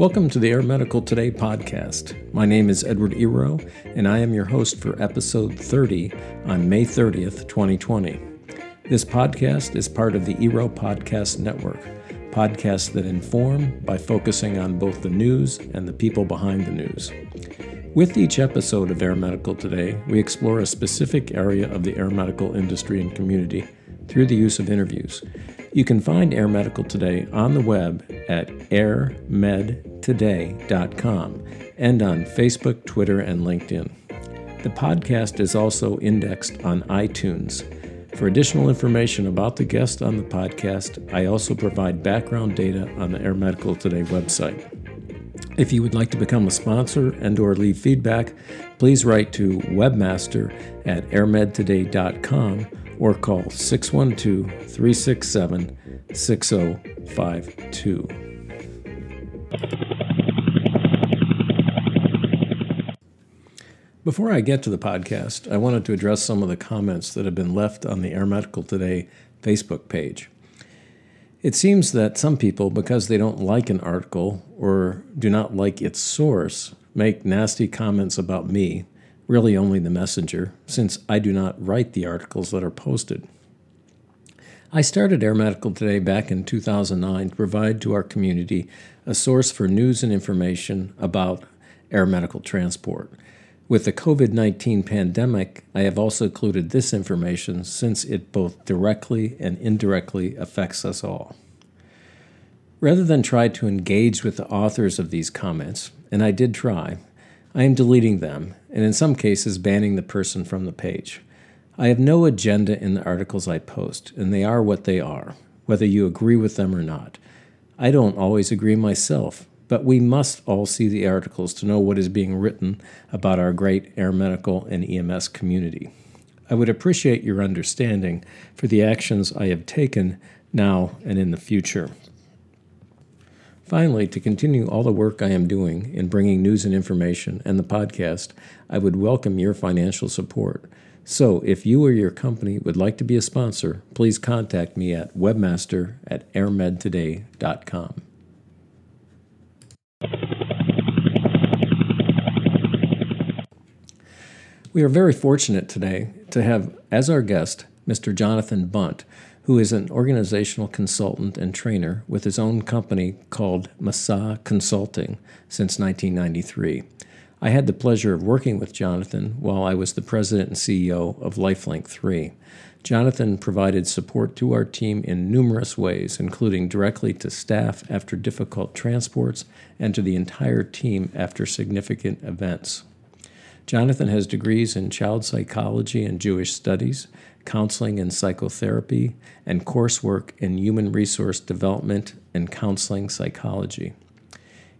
Welcome to the Air Medical Today podcast. My name is Edward Eroe, and I am your host for episode 30 on May 30th, 2020. This podcast is part of the Eroe Podcast Network, podcasts that inform by focusing on both the news and the people behind the news. With each episode of Air Medical Today, we explore a specific area of the air medical industry and community through the use of interviews. You can find Air Medical Today on the web at airmedtoday.com and on Facebook, Twitter, and LinkedIn. The podcast is also indexed on iTunes. For additional information about the guest on the podcast, I also provide background data on the Air Medical Today website. If you would like to become a sponsor and or leave feedback, please write to webmaster at airmedtoday.com or call 612 367 6052. Before I get to the podcast, I wanted to address some of the comments that have been left on the Air Medical Today Facebook page. It seems that some people, because they don't like an article or do not like its source, make nasty comments about me really only the messenger, since I do not write the articles that are posted. I started Air Medical Today back in 2009 to provide to our community a source for news and information about air medical transport. With the COVID 19 pandemic, I have also included this information since it both directly and indirectly affects us all. Rather than try to engage with the authors of these comments, and I did try, I am deleting them, and in some cases, banning the person from the page. I have no agenda in the articles I post, and they are what they are, whether you agree with them or not. I don't always agree myself, but we must all see the articles to know what is being written about our great air medical and EMS community. I would appreciate your understanding for the actions I have taken now and in the future. Finally, to continue all the work I am doing in bringing news and information and the podcast, I would welcome your financial support. So, if you or your company would like to be a sponsor, please contact me at webmaster at airmedtoday.com. We are very fortunate today to have as our guest Mr. Jonathan Bunt, who is an organizational consultant and trainer with his own company called Masa Consulting since 1993. I had the pleasure of working with Jonathan while I was the president and CEO of Lifelink 3. Jonathan provided support to our team in numerous ways, including directly to staff after difficult transports and to the entire team after significant events. Jonathan has degrees in child psychology and Jewish studies, counseling and psychotherapy, and coursework in human resource development and counseling psychology.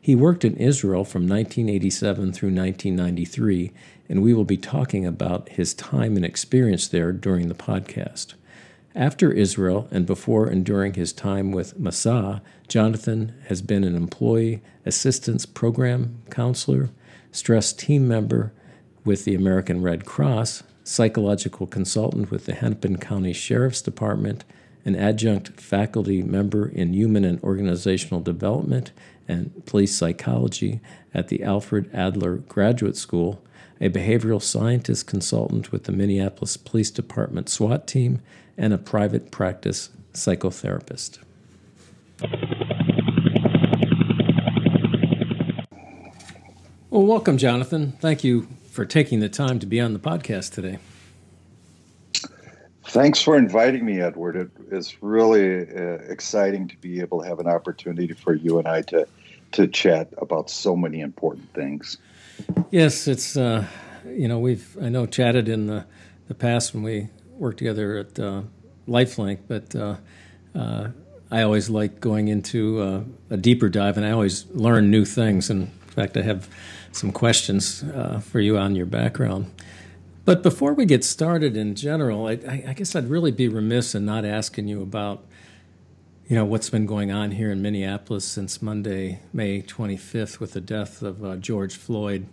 He worked in Israel from 1987 through 1993, and we will be talking about his time and experience there during the podcast. After Israel and before and during his time with Masa, Jonathan has been an employee assistance program counselor, stress team member with the American Red Cross, psychological consultant with the Hennepin County Sheriff's Department, an adjunct faculty member in human and organizational development and police psychology at the Alfred Adler Graduate School, a behavioral scientist consultant with the Minneapolis Police Department SWAT team, and a private practice psychotherapist. Well, welcome, Jonathan. Thank you for taking the time to be on the podcast today. Thanks for inviting me, Edward. It is really uh, exciting to be able to have an opportunity for you and I to to chat about so many important things. Yes, it's uh, you know we've I know chatted in the the past when we worked together at uh, LifeLink, but uh, uh, I always like going into uh, a deeper dive, and I always learn new things. And in fact, I have some questions for you on your background. But before we get started in general, I, I, guess I'd really be remiss in not asking you about, you know, what's been going on here in Minneapolis since Monday, May 25th, with the death of uh, George Floyd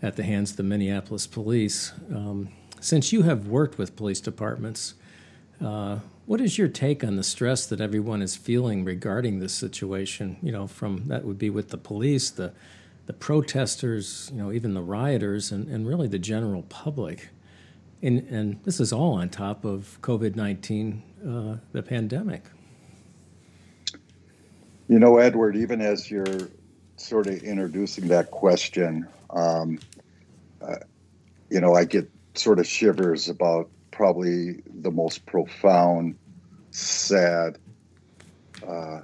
at the hands of the Minneapolis police. Um, since you have worked with police departments, uh, What is your take on the stress that everyone is feeling regarding this situation? You know, from that would be with the police, the the protesters, you know, even the rioters, and, and really the general public. And, and this is all on top of COVID 19, uh, the pandemic. You know, Edward, even as you're sort of introducing that question, um, uh, you know, I get sort of shivers about probably the most profound, sad, uh,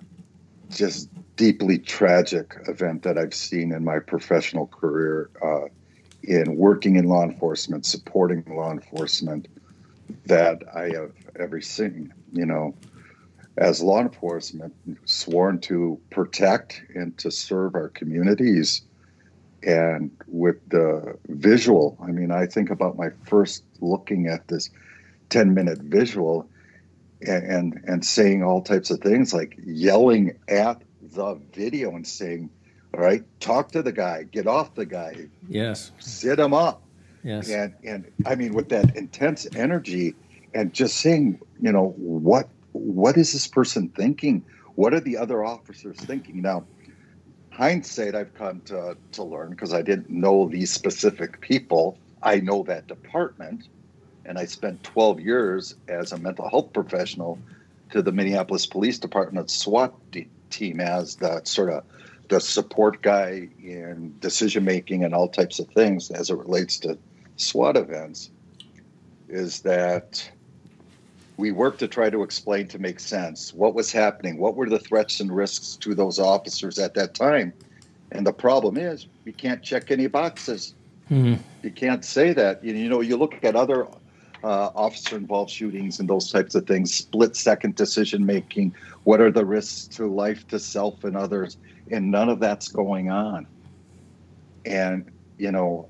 just deeply tragic event that I've seen in my professional career uh, in working in law enforcement, supporting law enforcement that I have ever seen. You know, as law enforcement, sworn to protect and to serve our communities. And with the visual, I mean, I think about my first looking at this 10 minute visual and, and, and saying all types of things like yelling at the video and saying, all right, talk to the guy, get off the guy. Yes. Sit him up. Yes. And and I mean with that intense energy and just saying, you know, what what is this person thinking? What are the other officers thinking? Now, hindsight, I've come to, to learn because I didn't know these specific people. I know that department, and I spent 12 years as a mental health professional to the Minneapolis Police Department SWAT team as the sort of the support guy in decision making and all types of things as it relates to SWAT events. Is that we worked to try to explain to make sense what was happening, what were the threats and risks to those officers at that time. And the problem is, you can't check any boxes. Mm-hmm. You can't say that. You know, you look at other uh, officer involved shootings and those types of things, split second decision making. What are the risks to life, to self, and others? And none of that's going on. And, you know,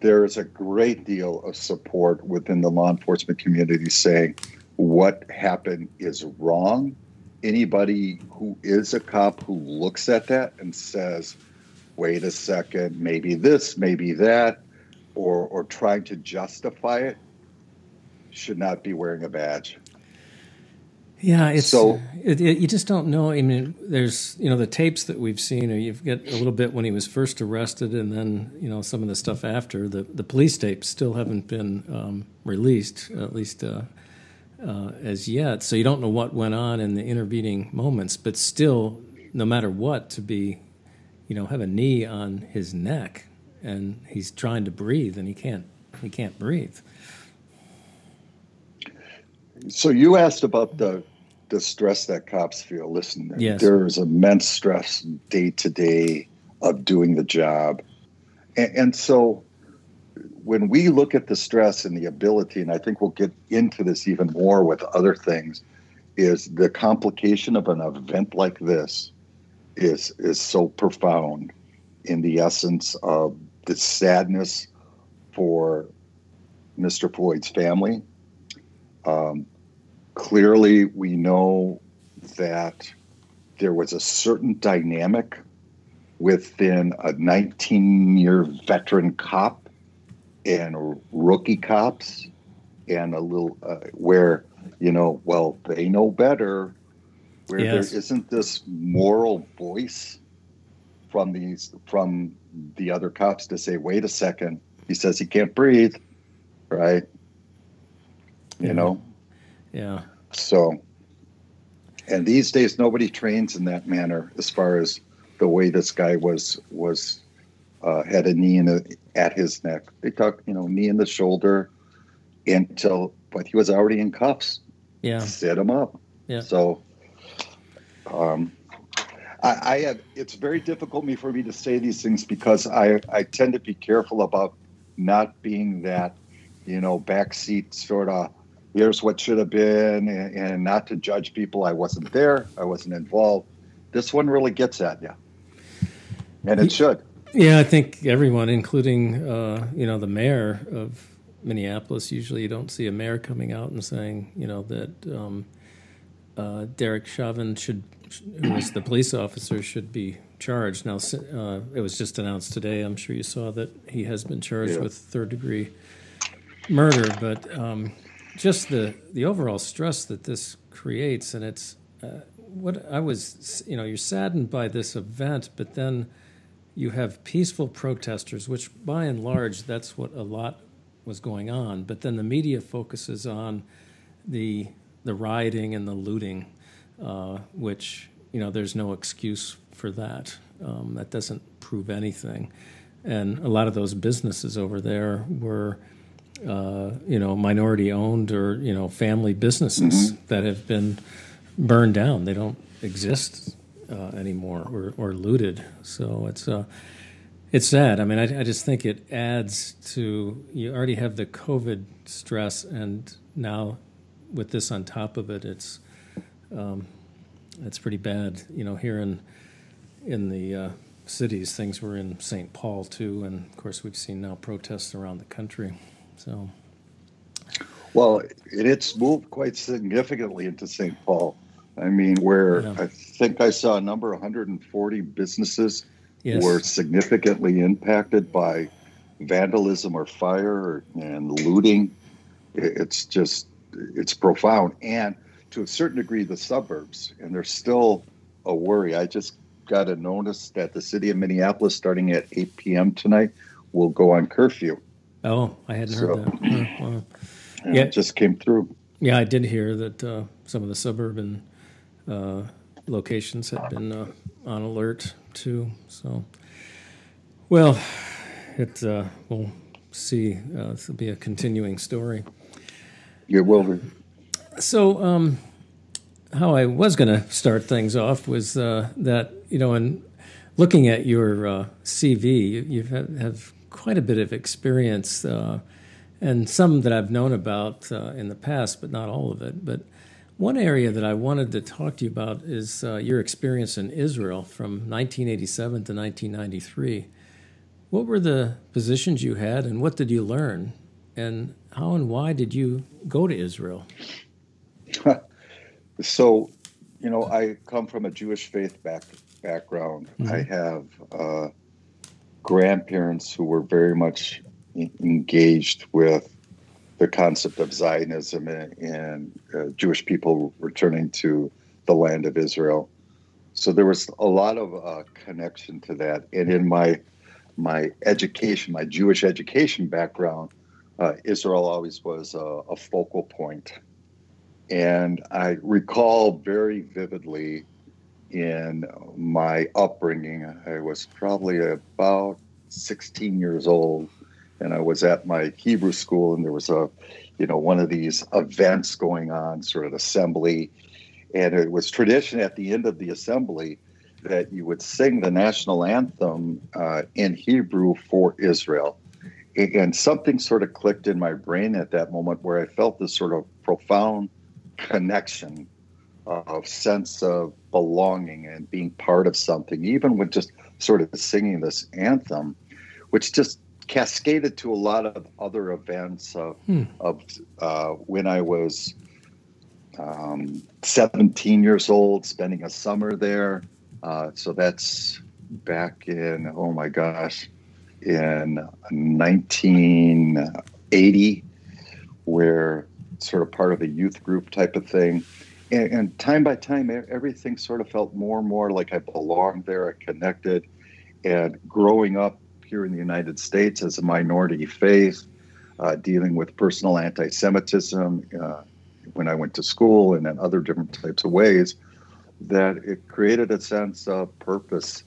there is a great deal of support within the law enforcement community saying what happened is wrong. Anybody who is a cop who looks at that and says, wait a second, maybe this, maybe that, or, or trying to justify it, should not be wearing a badge. Yeah, it's so it, it, you just don't know. I mean, there's you know the tapes that we've seen, or you've got a little bit when he was first arrested, and then you know some of the stuff after. The the police tapes still haven't been um, released, at least uh, uh, as yet. So you don't know what went on in the intervening moments. But still, no matter what, to be, you know, have a knee on his neck, and he's trying to breathe, and he can't he can't breathe. So you asked about the the stress that cops feel. Listen, yes. there is immense stress day to day of doing the job. And, and, so when we look at the stress and the ability, and I think we'll get into this even more with other things, is the complication of an event like this is is so profound in the essence of the sadness for Mr. Floyd's family, um, clearly we know that there was a certain dynamic within a 19 year veteran cop and rookie cops and a little uh, where you know well they know better where yes. there isn't this moral voice from these from the other cops to say wait a second he says he can't breathe right you know yeah. So, and these days nobody trains in that manner as far as the way this guy was was uh, had a knee in a, at his neck. They talk, you know, knee in the shoulder until, but he was already in cuffs. Yeah. Set him up. Yeah. So, um, I, I have, it's very difficult for me to say these things because I, I tend to be careful about not being that, you know, backseat sort of here's what should have been, and, and not to judge people. I wasn't there, I wasn't involved. This one really gets at you, and it should. Yeah, I think everyone, including uh, you know the mayor of Minneapolis. Usually, you don't see a mayor coming out and saying you know that um, uh, Derek Chauvin should, who was the police officer, should be charged. Now, uh, it was just announced today. I'm sure you saw that he has been charged yeah. with third degree murder, but um, just the the overall stress that this creates, and it's uh, what I was, you know, you're saddened by this event, but then you have peaceful protesters, which by and large, that's what a lot was going on. But then the media focuses on the the rioting and the looting, uh, which you know there's no excuse for that. Um, that doesn't prove anything. And a lot of those businesses over there were, uh, you know, minority owned or you know family businesses mm-hmm. that have been burned down. They don't exist uh, anymore or, or looted. So it's uh, it's sad. I mean, I, I just think it adds to you already have the COVID stress, and now with this on top of it, it's um, it's pretty bad. You know, here in in the uh, cities, things were in St. Paul too, and of course we've seen now protests around the country. So, well, it's moved quite significantly into St. Paul. I mean, where yeah. I think I saw a number 140 businesses yes. were significantly impacted by vandalism or fire and looting. It's just, it's profound. And to a certain degree, the suburbs, and there's still a worry. I just got a notice that the city of Minneapolis, starting at 8 p.m. tonight, will go on curfew. Oh, I hadn't so, heard that. wow. Yeah, it just came through. Yeah, I did hear that uh, some of the suburban uh, locations had been uh, on alert too. So, well, it uh, we'll see. Uh, this will be a continuing story. Will be. So, um, how I was going to start things off was uh, that you know, in looking at your uh, CV, you, you have, have, quite a bit of experience, uh, and some that I've known about uh, in the past, but not all of it. But one area that I wanted to talk to you about is uh, your experience in Israel from 1987 to 1993. What were the positions you had, and what did you learn? And how and why did you go to Israel? so, you know, I come from a Jewish faith back, background. Mm-hmm. I have uh, grandparents who were very much engaged with the concept of Zionism and, and uh, Jewish people returning to the land of Israel. So there was a lot of uh, connection to that. And in my my education, my Jewish education background, uh, Israel always was a, a, focal point. And I recall very vividly in my upbringing, I was probably about 16 years old and I was at my Hebrew school, and there was a, you know, one of these events going on, sort of assembly, and it was tradition at the end of the assembly that you would sing the national anthem uh, in Hebrew for Israel. And something sort of clicked in my brain at that moment where I felt this sort of profound connection of sense of belonging and being part of something, even with just sort of singing this anthem, which just cascaded to a lot of other events of, hmm. of uh, when I was um, 17 years old, spending a summer there. Uh, so that's back in, oh my gosh, in 1980, where sort of part of a youth group type of thing. And, and time by time, everything sort of felt more and more like I belonged there, I connected. And growing up here in the United States as a minority faith, uh, dealing with personal anti Semitism uh, when I went to school and in other different types of ways, that it created a sense of purpose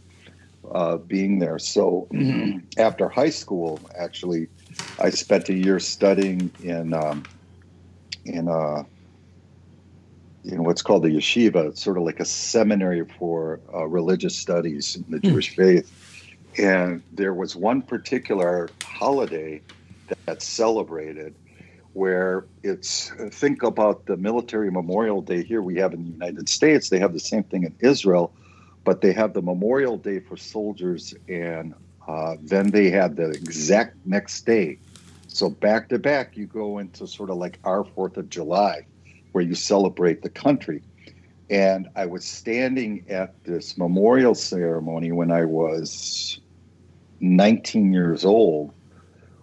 uh, being there. So after high school, actually, I spent a year studying in um, in uh, in what's called the yeshiva. It's sort of like a seminary for uh, religious studies in the hmm. Jewish faith. And there was one particular holiday that's celebrated where it's think about the military memorial day here we have in the United States. They have the same thing in Israel, but they have the Memorial Day for soldiers, and uh, then they have the exact next day. So back to back, you go into sort of like our Fourth of July, where you celebrate the country. And I was standing at this memorial ceremony when I was 19 years old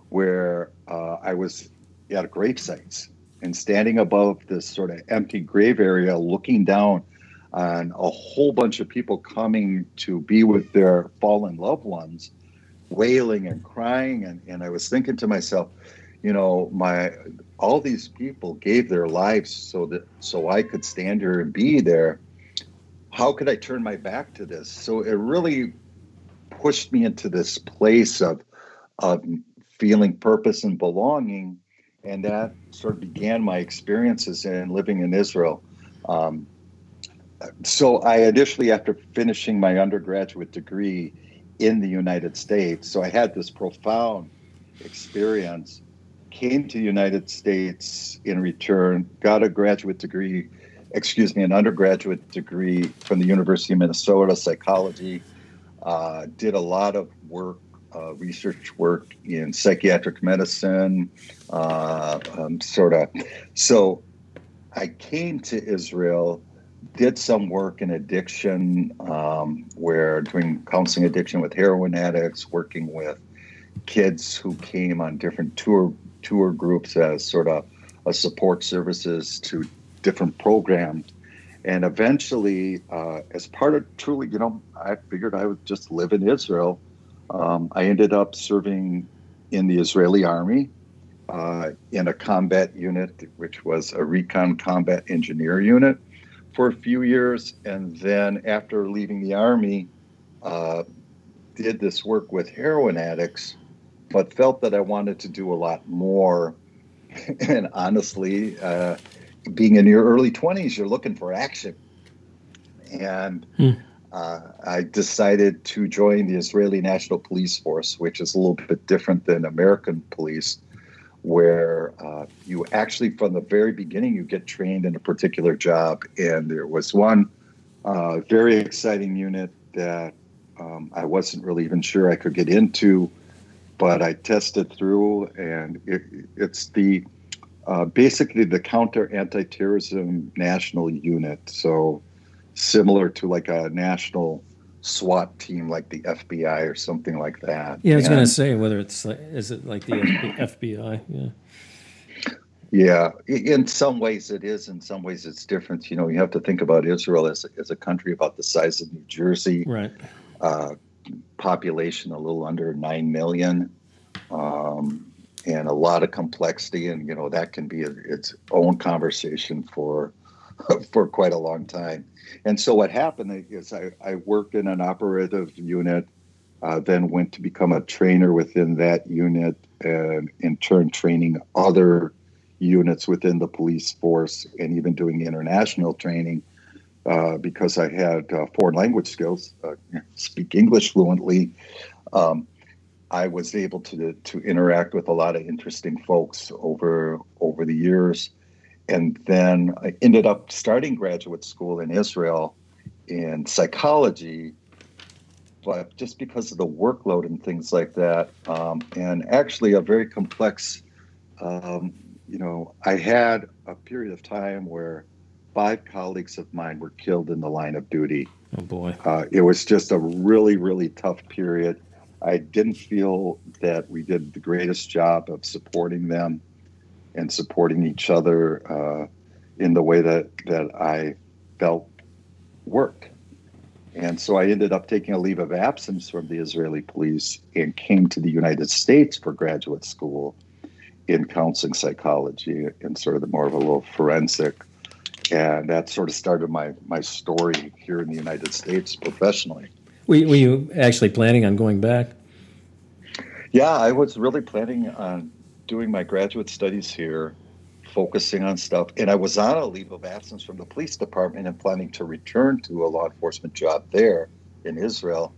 where uh, I was at grave sites and standing above this sort of empty grave area, looking down on a whole bunch of people coming to be with their fallen loved ones, wailing and crying. And, and I was thinking to myself, you know, my all these people gave their lives so that so I could stand here and be there. How could I turn my back to this? So it really pushed me into this place of of feeling purpose and belonging, and that sort of began my experiences in living in Israel. Um, so I initially, after finishing my undergraduate degree in the United States, so I had this profound experience. Came to the United States in return, got a graduate degree, excuse me, an undergraduate degree from the University of Minnesota, psychology. Uh, did a lot of work, uh, research work in psychiatric medicine, uh, um, sort of. So I came to Israel did some work in addiction, um, where doing counseling addiction with heroin addicts, working with kids who came on different tour tour groups as sort of a support services to different programs. And eventually, uh, as part of truly, you know, I figured I would just live in Israel. Um, I ended up serving in the Israeli army uh, in a combat unit, which was a recon combat engineer unit for a few years, and then after leaving the army, uh, did this work with heroin addicts, but felt that I wanted to do a lot more. and honestly, uh, being in your early 20s, you're looking for action. And hmm. uh, I decided to join the Israeli National Police Force, which is a little bit different than American police where uh, you actually, from the very beginning, you get trained in a particular job. And there was one uh, very exciting unit that um, I wasn't really even sure I could get into, but I tested through, and it, it's the uh, basically the counter anti-terrorism national unit. So similar to like a national SWAT team like the FBI or something like that. Yeah, I was going to say whether it's like, is it like the FBI? Yeah. Yeah, in some ways it is. In some ways it's different. You know, you have to think about Israel as a, as a country about the size of New Jersey. Right. Uh, population a little under nine million, um, and a lot of complexity. And you know that can be a, its own conversation for for quite a long time. And so what happened is I, I worked in an operative unit, uh, then went to become a trainer within that unit, and in turn training other units within the police force, and even doing international training. Uh, because I had uh, foreign language skills, uh, speak English fluently, um, I was able to to interact with a lot of interesting folks over over the years and then I ended up starting graduate school in Israel in psychology, but just because of the workload and things like that, um, and actually a very complex, um, you know, I had a period of time where five colleagues of mine were killed in the line of duty. Oh boy! Uh, it was just a really, really tough period. I didn't feel that we did the greatest job of supporting them and supporting each other uh, in the way that that I felt worked. And so I ended up taking a leave of absence from the Israeli police and came to the United States for graduate school in counseling psychology and sort of the more of a little forensic. And that sort of started my my story here in the United States professionally. Were you, were you actually planning on going back? Yeah, I was really planning on doing my graduate studies here, focusing on stuff. And I was on a leave of absence from the police department and planning to return to a law enforcement job there in Israel.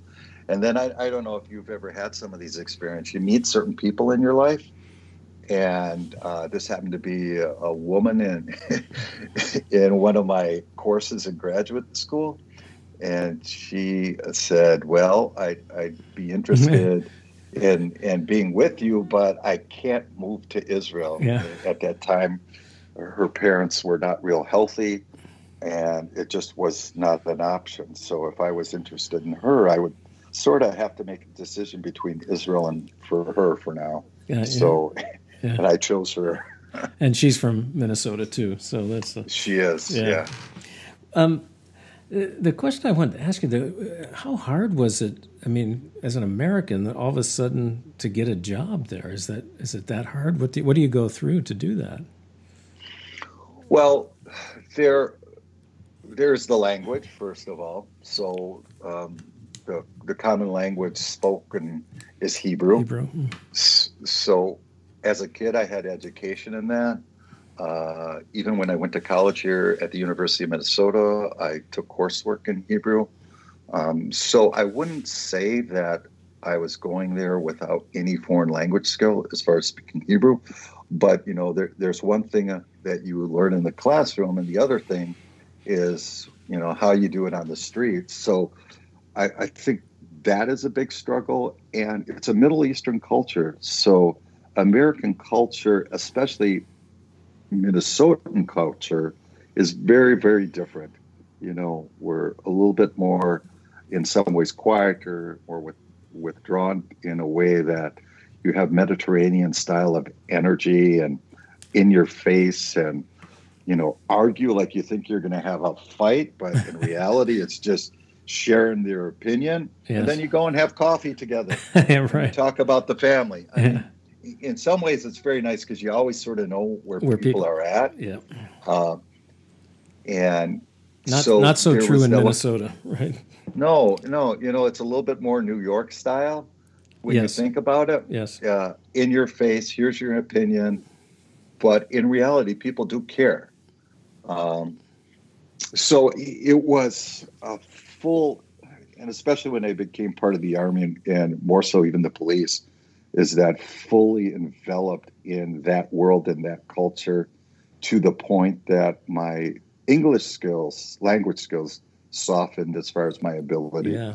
And then I, I don't know if you've ever had some of these experiences. You meet certain people in your life, and uh, this happened to be a, a woman in in one of my courses in graduate school, and she said, "Well, I, I'd be interested." And and being with you, but I can't move to Israel. Yeah. At that time, her parents were not real healthy, and it just was not an option. So if I was interested in her, I would sort of have to make a decision between Israel and for her for now. Yeah, so, yeah. and I chose her. and she's from Minnesota too, so that's a, she is. Yeah. yeah. Um, the question I wanted to ask you: the, How hard was it? I mean, as an American, all of a sudden to get a job there is that is it that hard? What do what do you go through to do that? Well, there there's the language first of all. So um, the the common language spoken is Hebrew. Hebrew. Hmm. So as a kid, I had education in that. Uh, even when I went to college here at the University of Minnesota, I took coursework in Hebrew. Um, so I wouldn't say that I was going there without any foreign language skill as far as speaking Hebrew. But you know, there, there's one thing uh, that you learn in the classroom, and the other thing is you know how you do it on the streets. So I, I think that is a big struggle, and it's a Middle Eastern culture. So American culture, especially Minnesotan culture, is very, very different. You know, we're a little bit more, in some ways, quieter or with, withdrawn in a way that you have Mediterranean style of energy and in your face and you know argue like you think you're going to have a fight, but in reality, it's just sharing their opinion, yes. and then you go and have coffee together. yeah, right. talk about the family. I mean, in some ways, it's very nice because you always sort of know where, where people, people, are at. Yeah. Uh, and not so not so true in Minnesota, right? No, no. You know, it's a little bit more New York style when yes. you think about it. Yes. Uh, in your face. Here's your opinion, but in reality, people do care. Um, so it was a full, and especially when I became part of the army and, and more so even the police is that fully enveloped in that world and that culture to the point that my English skills, language skills, softened as far as my ability. Yeah.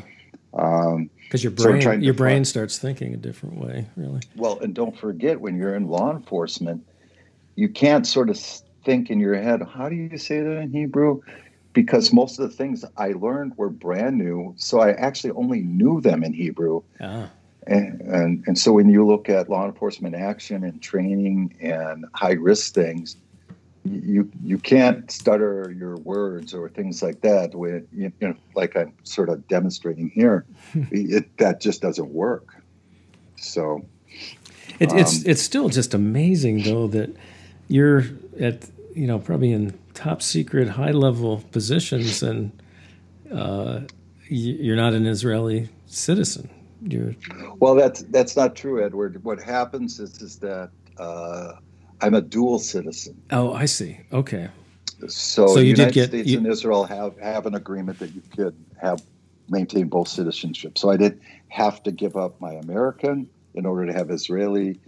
Um, because your brain, so your brain find, starts thinking a different way, really. Well, and don't forget when you're in law enforcement, you can't sort of think in your head, how do you say that in Hebrew? Because most of the things I learned were brand new, so I actually only knew them in Hebrew. Ah. And, and, and so when you look at law enforcement action and training and high risk things, you you can't stutter your words or things like that. When you know, like I'm sort of demonstrating here, it, that just doesn't work. So it, it's um, it's still just amazing though that you're at you know probably in top secret high level positions and uh, you're not an Israeli citizen. You're... Well, that's that's not true, Edward. What happens is is that uh, I'm a dual citizen. Oh, I see. Okay. So, so you United did get, States you... and Israel have have an agreement that you could have maintain both citizenship. So I didn't have to give up my American in order to have Israeli,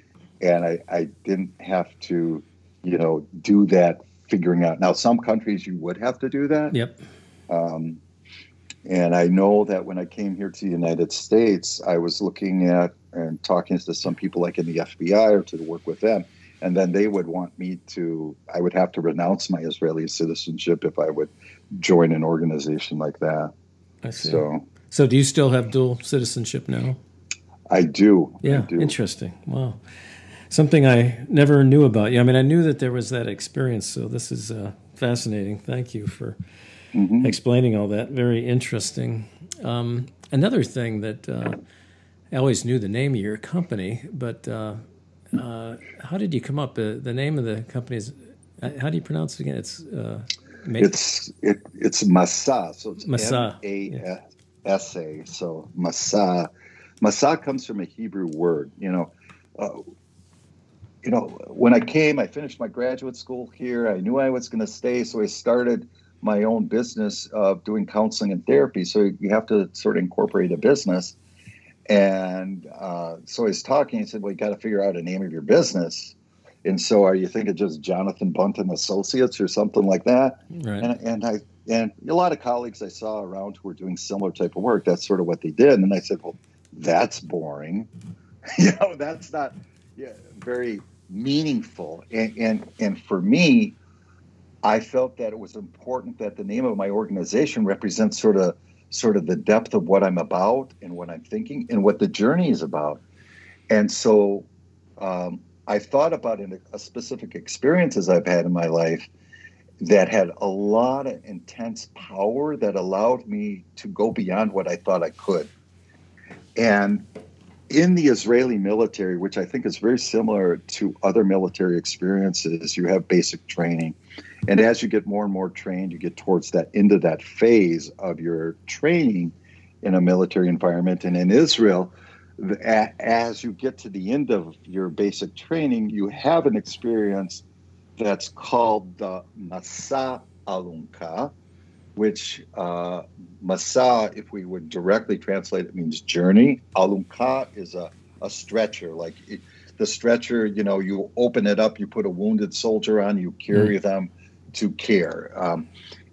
and I, I didn't have to, you know, do that figuring out. Now, some countries you would have to do that. Yep. Um, and I know that when I came here to the United States, I was looking at and talking to some people like in the FBI or to work with them. And then they would want me to, I would have to renounce my Israeli citizenship if I would join an organization like that. I see. So, so do you still have dual citizenship now? I do. Yeah, I do. interesting. Wow. Something I never knew about you. I mean, I knew that there was that experience, so this is uh, fascinating. Thank you for mm-hmm. explaining all that. Very interesting. Um, another thing that uh, I always knew the name of your company, but uh, uh how did you come up? Uh, the name of the company is uh, how do you pronounce it again? It's it's it, it's Masa. So it's Masa. M A S A. So Masa. Masa comes from a Hebrew word. You know, uh, you know, when I came, I finished my graduate school here. I knew I was going to stay, so I started my own business of doing counseling and therapy. So you have to sort of incorporate a business. And uh, so he's talking. He said, "Well, you got to figure out a name of your business." And so, are you thinking just Jonathan Bunt and Associates or something like that? Right. And, and I and a lot of colleagues I saw around who were doing similar type of work. That's sort of what they did. And I said, "Well, that's boring. you know, that's not yeah, very meaningful." And and and for me, I felt that it was important that the name of my organization represents sort of sort of the depth of what I'm about and what I'm thinking and what the journey is about. And so um, I thought about an, a specific experiences I've had in my life that had a lot of intense power that allowed me to go beyond what I thought I could. And in the Israeli military, which I think is very similar to other military experiences, you have basic training. And as you get more and more trained, you get towards that into that phase of your training in a military environment. And in Israel, as you get to the end of your basic training, you have an experience that's called the Masa Alunka, which uh, Masa, if we would directly translate it, means journey. Alunka is a, a stretcher. Like it, the stretcher, you know, you open it up, you put a wounded soldier on, you carry mm. them to care. Um,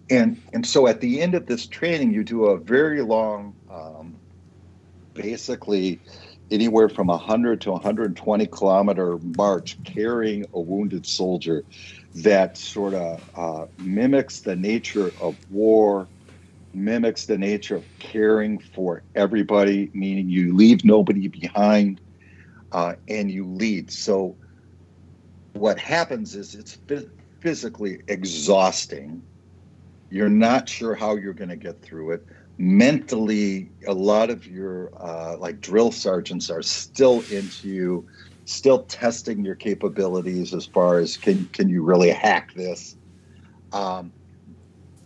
and, and so at the end of this training, you do a very long, um, basically anywhere from 100 to 120 kilometer march carrying a wounded soldier that sort of uh, mimics the nature of war, mimics the nature of caring for everybody, meaning you leave nobody behind uh, and you lead. So, what happens is it's physically exhausting. You're not sure how you're going to get through it mentally a lot of your uh, like drill sergeants are still into you still testing your capabilities as far as can can you really hack this um,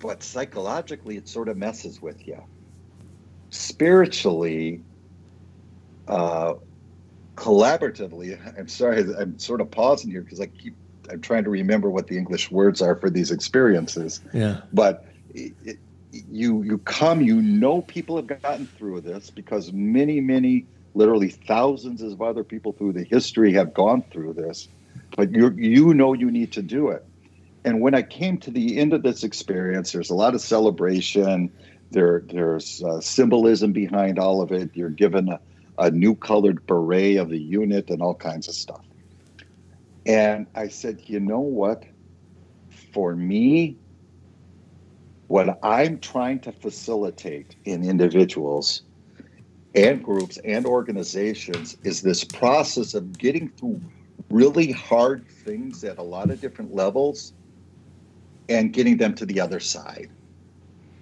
but psychologically it sort of messes with you spiritually uh, collaboratively i'm sorry i'm sort of pausing here because i keep i'm trying to remember what the english words are for these experiences. Yeah. But it, you you come you know people have gotten through this because many many literally thousands of other people through the history have gone through this but you you know you need to do it. And when i came to the end of this experience there's a lot of celebration. There there's uh, symbolism behind all of it. You're given a, a new colored beret of the unit and all kinds of stuff and i said you know what for me what I'm trying to facilitate in individuals and groups and organizations is this process of getting through really hard things at a lot of different levels and getting them to the other side.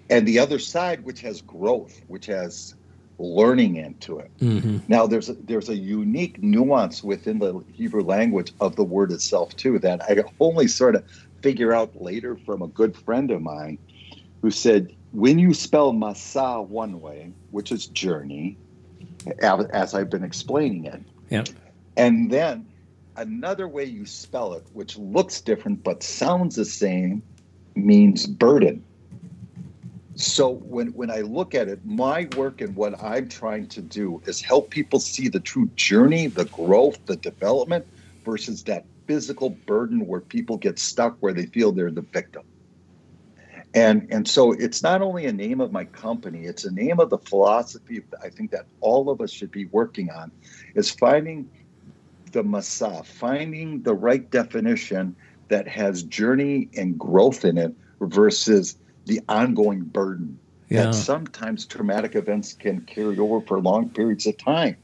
And the other side, which has growth, which has learning into it. Mm-hmm. Now, there's a, there's a unique nuance within the Hebrew language of the word itself too that I only sort of figure out later from a good friend of mine who said, when you spell Masa one way, which is journey, as I've been explaining it, yeah. and then another way you spell it, which looks different but sounds the same, means burden. So when, when I look at it, my work and what I'm trying to do is help people see the true journey, the growth, the development versus that physical burden where people get stuck where they feel they're the victim. And and so it's not only a name of my company it's a name of the philosophy i think that all of us should be working on is finding the masa finding the right definition that has journey and growth in it versus the ongoing burden yeah. that sometimes traumatic events can carry over for long periods of time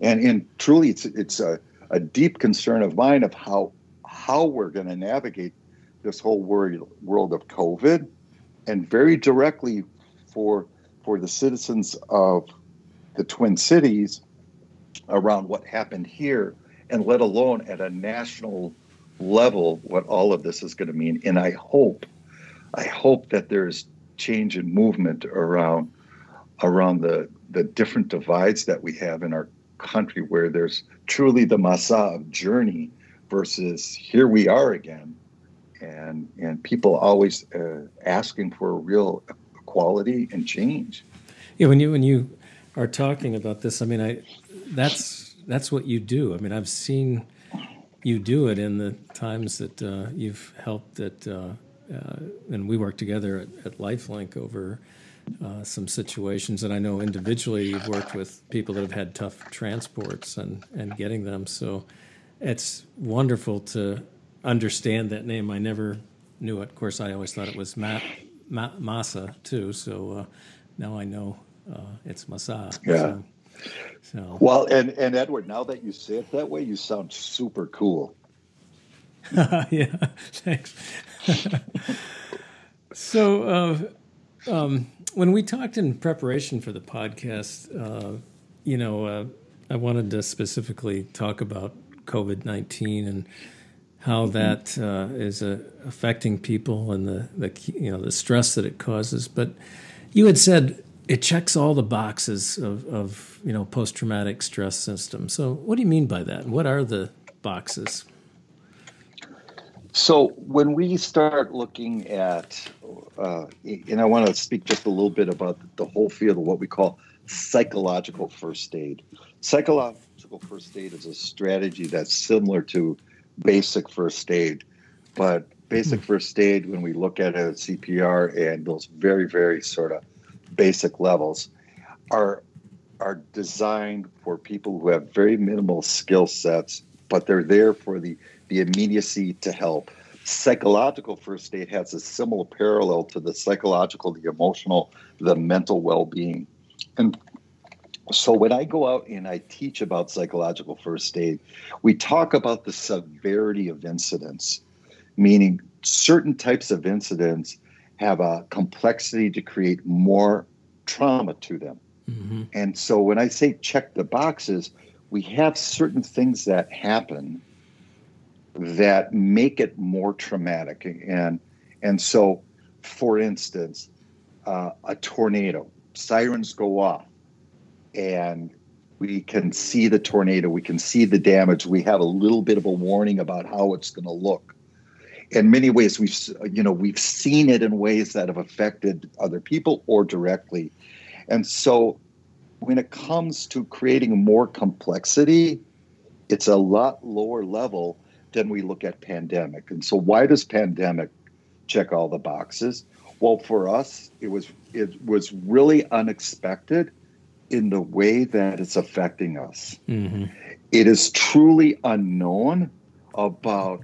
and and truly it's it's a, a deep concern of mine of how how we're going to navigate this whole world world of COVID, and very directly for for the citizens of the Twin Cities around what happened here, and let alone at a national level what all of this is going to mean. And I hope, I hope that there's change and movement around around the the different divides that we have in our country, where there's truly the masa journey versus here we are again and and people always uh, asking for real equality and change. Yeah, when you when you are talking about this, I mean, I that's that's what you do. I mean, I've seen you do it in the times that uh, you've helped at, uh, and we worked together at, at LifeLink over. Uh, some situations, and I know individually you've worked with people that have had tough transports and, and getting them. So it's wonderful to understand that name. I never knew it. Of course, I always thought it was Ma- Ma- Masa too. So uh, now I know uh, it's Massa. Yeah. So, So. Well, and and Edward, now that you say it that way, you sound super cool. yeah, thanks. so, uh, um, when we talked in preparation for the podcast, uh, you know, uh, I wanted to specifically talk about COVID nineteen and how mm-hmm. that uh, is uh, affecting people and the, the you know the stress that it causes. But you had said it checks all the boxes of, of you know post traumatic stress system. So what do you mean by that? What are the boxes? So when we start looking at, uh, and I want to speak just a little bit about the whole field of what we call psychological first aid. Psychological first aid is a strategy that's similar to basic first aid, but basic hmm. first aid, when we look at it at CPR and those very, very sort of basic levels, are are designed for people who have very minimal skill sets, but they're there for the the immediacy to help. Psychological first aid has a similar parallel to the psychological, the emotional, the mental well being. And so when I go out and I teach about psychological first aid, we talk about the severity of incidents, meaning certain types of incidents have a complexity to create more trauma to them. Mm-hmm. And so when I say check the boxes, we have certain things that happen that make it more traumatic. And and so, for instance, uh, a tornado, sirens go off, and we can see the tornado, we can see the damage. We have a little bit of a warning about how it's going to look. In many ways, we've you know we've seen it in ways that have affected other people or directly, and so when it comes to creating more complexity, it's a lot lower level then we look at pandemic. And so why does pandemic check all the boxes? Well, for us, it was it was really unexpected in the way that it's affecting us. Mm-hmm. It is truly unknown about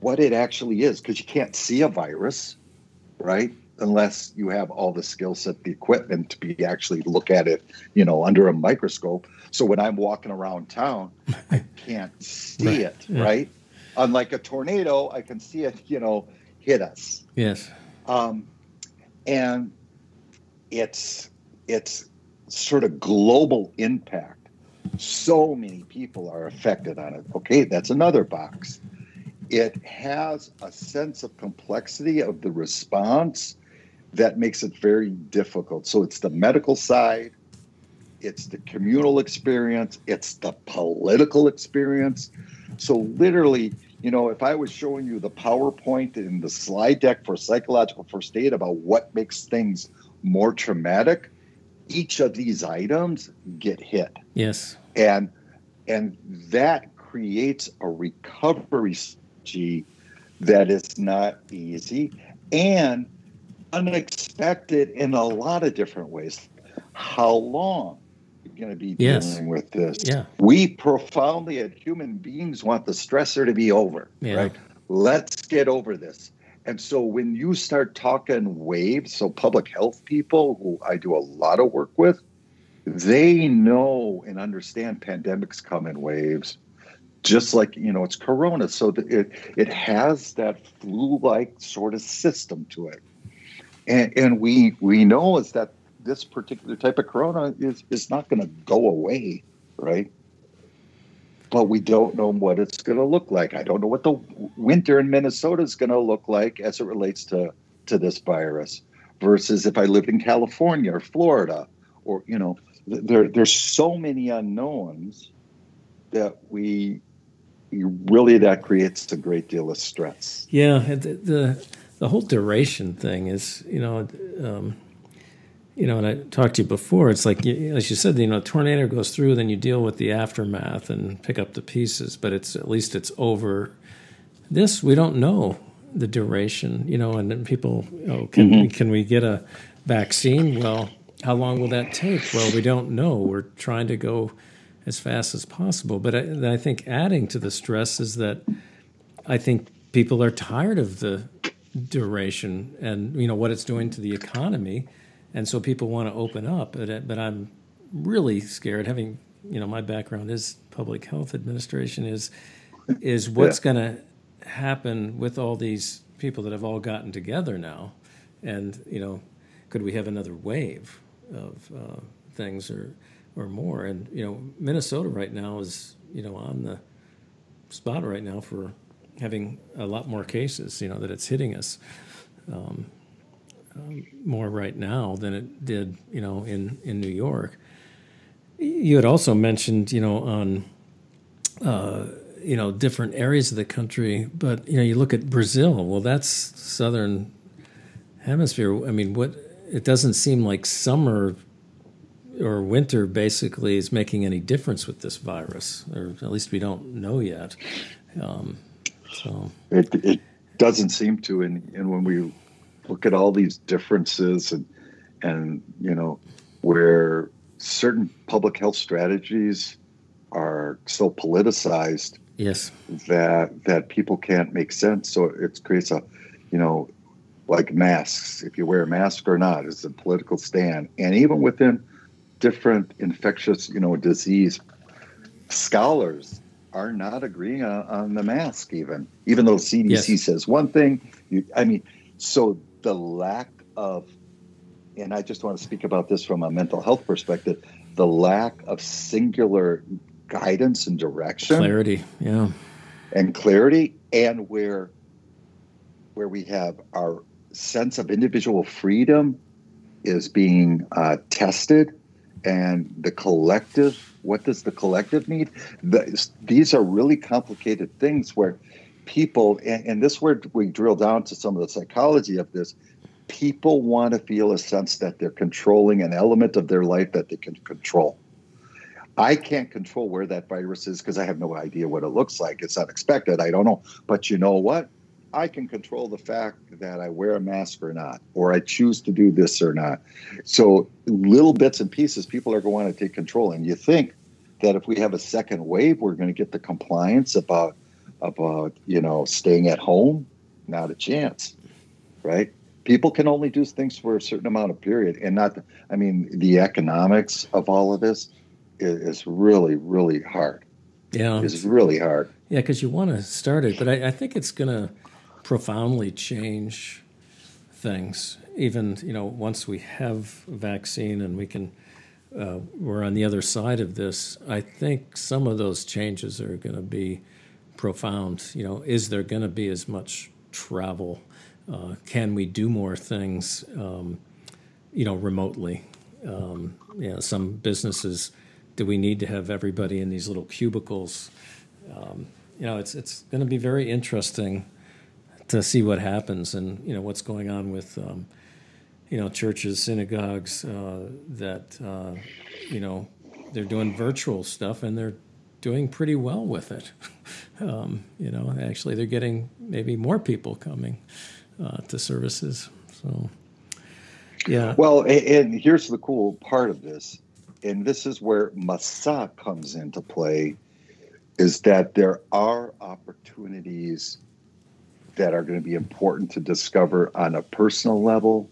what it actually is because you can't see a virus, right? Unless you have all the skill set, the equipment to be actually look at it, you know, under a microscope. So when I'm walking around town, I can't see right. it, yeah. right? Unlike a tornado, I can see it, you know, hit us. Yes. Um, and it's it's sort of global impact. So many people are affected on it. Okay, that's another box. It has a sense of complexity of the response that makes it very difficult. So it's the medical side, it's the communal experience, it's the political experience. So, literally, you know, if I was showing you the PowerPoint and the slide deck for psychological first aid about what makes things more traumatic, each of these items get hit. Yes. And and that creates a recovery strategy that is not easy and unexpected in a lot of different ways. How long? Going to be yes. dealing with this. Yeah. We profoundly, as human beings, want the stressor to be over. Yeah. Right. Let's get over this. And so when you start talking waves, so public health people who I do a lot of work with, they know and understand pandemics come in waves, just like you know it's Corona. So it it has that flu-like sort of system to it, and and we we know is that this particular type of corona is, is not going to go away, right? But we don't know what it's going to look like. I don't know what the winter in Minnesota is going to look like as it relates to, to this virus versus if I lived in California or Florida or, you know, there, there's so many unknowns that we really that creates a great deal of stress. Yeah, the the, the whole duration thing is you know um, you know, and I talked to you before, it's like, as you said, you know, a tornado goes through, then you deal with the aftermath and pick up the pieces, but it's at least it's over. This, we don't know the duration, you know, and then people, oh, can, mm-hmm. we, can we get a vaccine? Well, how long will that take? Well, we don't know. We're trying to go as fast as possible. But I, I think adding to the stress is that I think people are tired of the duration and, you know, what it's doing to the economy and so people want to open up. But but I'm really scared, having you know my background is public health administration, is is what's yeah. going to happen with all these people that have all gotten together now, and you know, could we have another wave of uh, things or or more? And you know, Minnesota right now is you know on the spot right now for having a lot more cases. You know that it's hitting us. Um, more right now than it did, you know, in, in New York. You had also mentioned, you know, on uh, you know different areas of the country, but you know, you look at Brazil. Well, that's southern hemisphere. I mean, what it doesn't seem like summer or winter basically is making any difference with this virus, or at least we don't know yet. Um, so it, it doesn't seem to, and, and when we look at all these differences and and you know where certain public health strategies are so politicized yes. that that people can't make sense. So it creates a you know like masks if you wear a mask or not is a political stand. And even within different infectious you know disease scholars are not agreeing on, on the mask even even though cdc yes. says one thing. You, i mean so the lack of, and I just want to speak about this from a mental health perspective, the lack of singular guidance and direction, clarity, yeah, and clarity, and where where we have our sense of individual freedom is being uh, tested, and the collective. What does the collective need? The, these are really complicated things where people, and, and this where we drill down to some of the psychology of this, people want to feel a sense that they're controlling an element of their life that they can control. I can't control where that virus is because I have no idea what it looks like. It's unexpected. I don't know. But you know what? I can control the fact that I wear a mask or not, or I choose to do this or not. So, little bits and pieces, people are going to take control. And you think that if we have a second wave, we're going to get the compliance about about you know staying at home not a chance right? People can only do things for a certain amount of period and not i mean the economics of all of this is, is really really hard. Yeah. It's really hard. Yeah because you want to start it but I, I think it's going to profoundly change things. Even you know once we have a vaccine and we can uh, we're on the other side of this i think some of those changes are going to be profound. You know, is there going to be as much travel? Uh, can we do more things? Um, you know, remotely. Um, you know, some businesses. Do we need to have everybody in these little cubicles? Um, you know, it's it's going to be very interesting to see what happens and you know what's going on with um, you know churches, synagogues uh, that uh, you know they're doing virtual stuff and they're doing pretty well with it. um, you know, actually, they're getting maybe more people coming uh, to services. So, yeah. Well, and here's the cool part of this, and this is where Masa comes into play, is that there are opportunities that are going to be important to discover on a personal level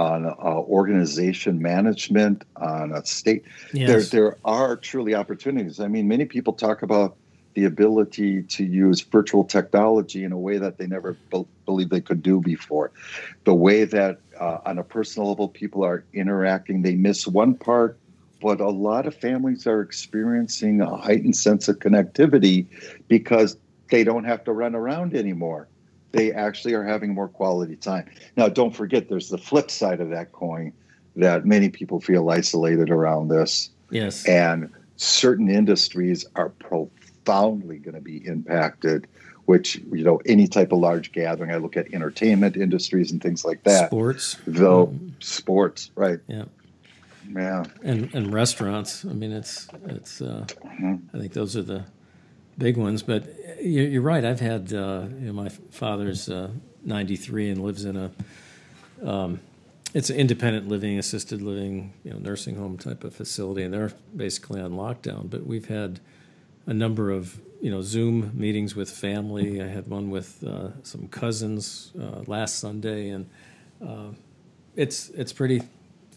on uh, organization management, on a state. Yes. There, there are truly opportunities. I mean, many people talk about the ability to use virtual technology in a way that they never be- believed they could do before. The way that, uh, on a personal level, people are interacting, they miss one part, but a lot of families are experiencing a heightened sense of connectivity because they don't have to run around anymore they actually are having more quality time. Now, don't forget, there's the flip side of that coin that many people feel isolated around this. Yes. And certain industries are profoundly going to be impacted, which, you know, any type of large gathering, I look at entertainment industries and things like that. Sports. Though, mm-hmm. sports, right. Yeah. Yeah. And, and restaurants. I mean, it's, it's, uh, mm-hmm. I think those are the, big ones. But you're right. I've had uh, you know, my father's uh, 93 and lives in a um, it's an independent living, assisted living, you know, nursing home type of facility, and they're basically on lockdown. But we've had a number of you know Zoom meetings with family. I had one with uh, some cousins uh, last Sunday, and uh, it's it's pretty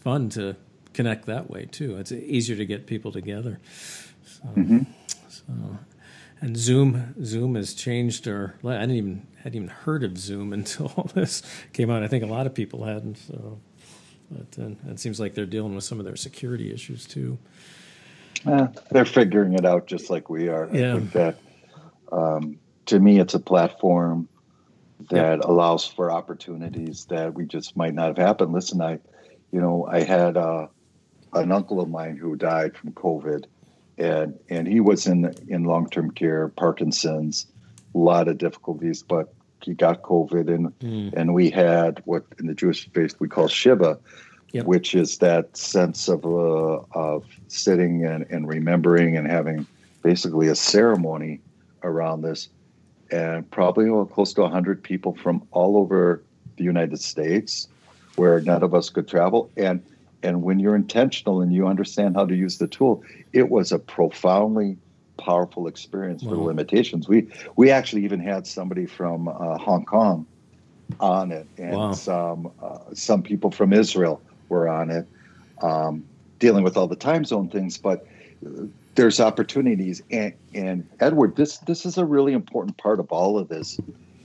fun to connect that way too. It's easier to get people together. So, Mm-hmm. so and Zoom Zoom has changed or I didn't even hadn't even heard of Zoom until all this came out. I think a lot of people hadn't. So, but it seems like they're dealing with some of their security issues too. Eh, they're figuring it out just like we are. Yeah. I think that um, to me, it's a platform that allows for opportunities that we just might not have happened. Listen, I, you know, I had uh, an uncle of mine who died from COVID, and and he was in in long term care, Parkinson's, a lot of difficulties, but he got COVID, and Mm. and we had what in the Jewish faith we call Shiva, Yep. which is that sense of uh, of sitting and, and remembering and having basically a ceremony around this, and probably well, close to hundred people from all over the United States, where none of us could travel, and and when you're intentional and you understand how to use the tool, it was a profoundly powerful experience for the limitations. We we actually even had somebody from uh, Hong Kong on it, and Wow. some uh, some people from Israel were on it, um, dealing with all the time zone things. But uh, there's opportunities, and and Edward, this this is a really important part of all of this,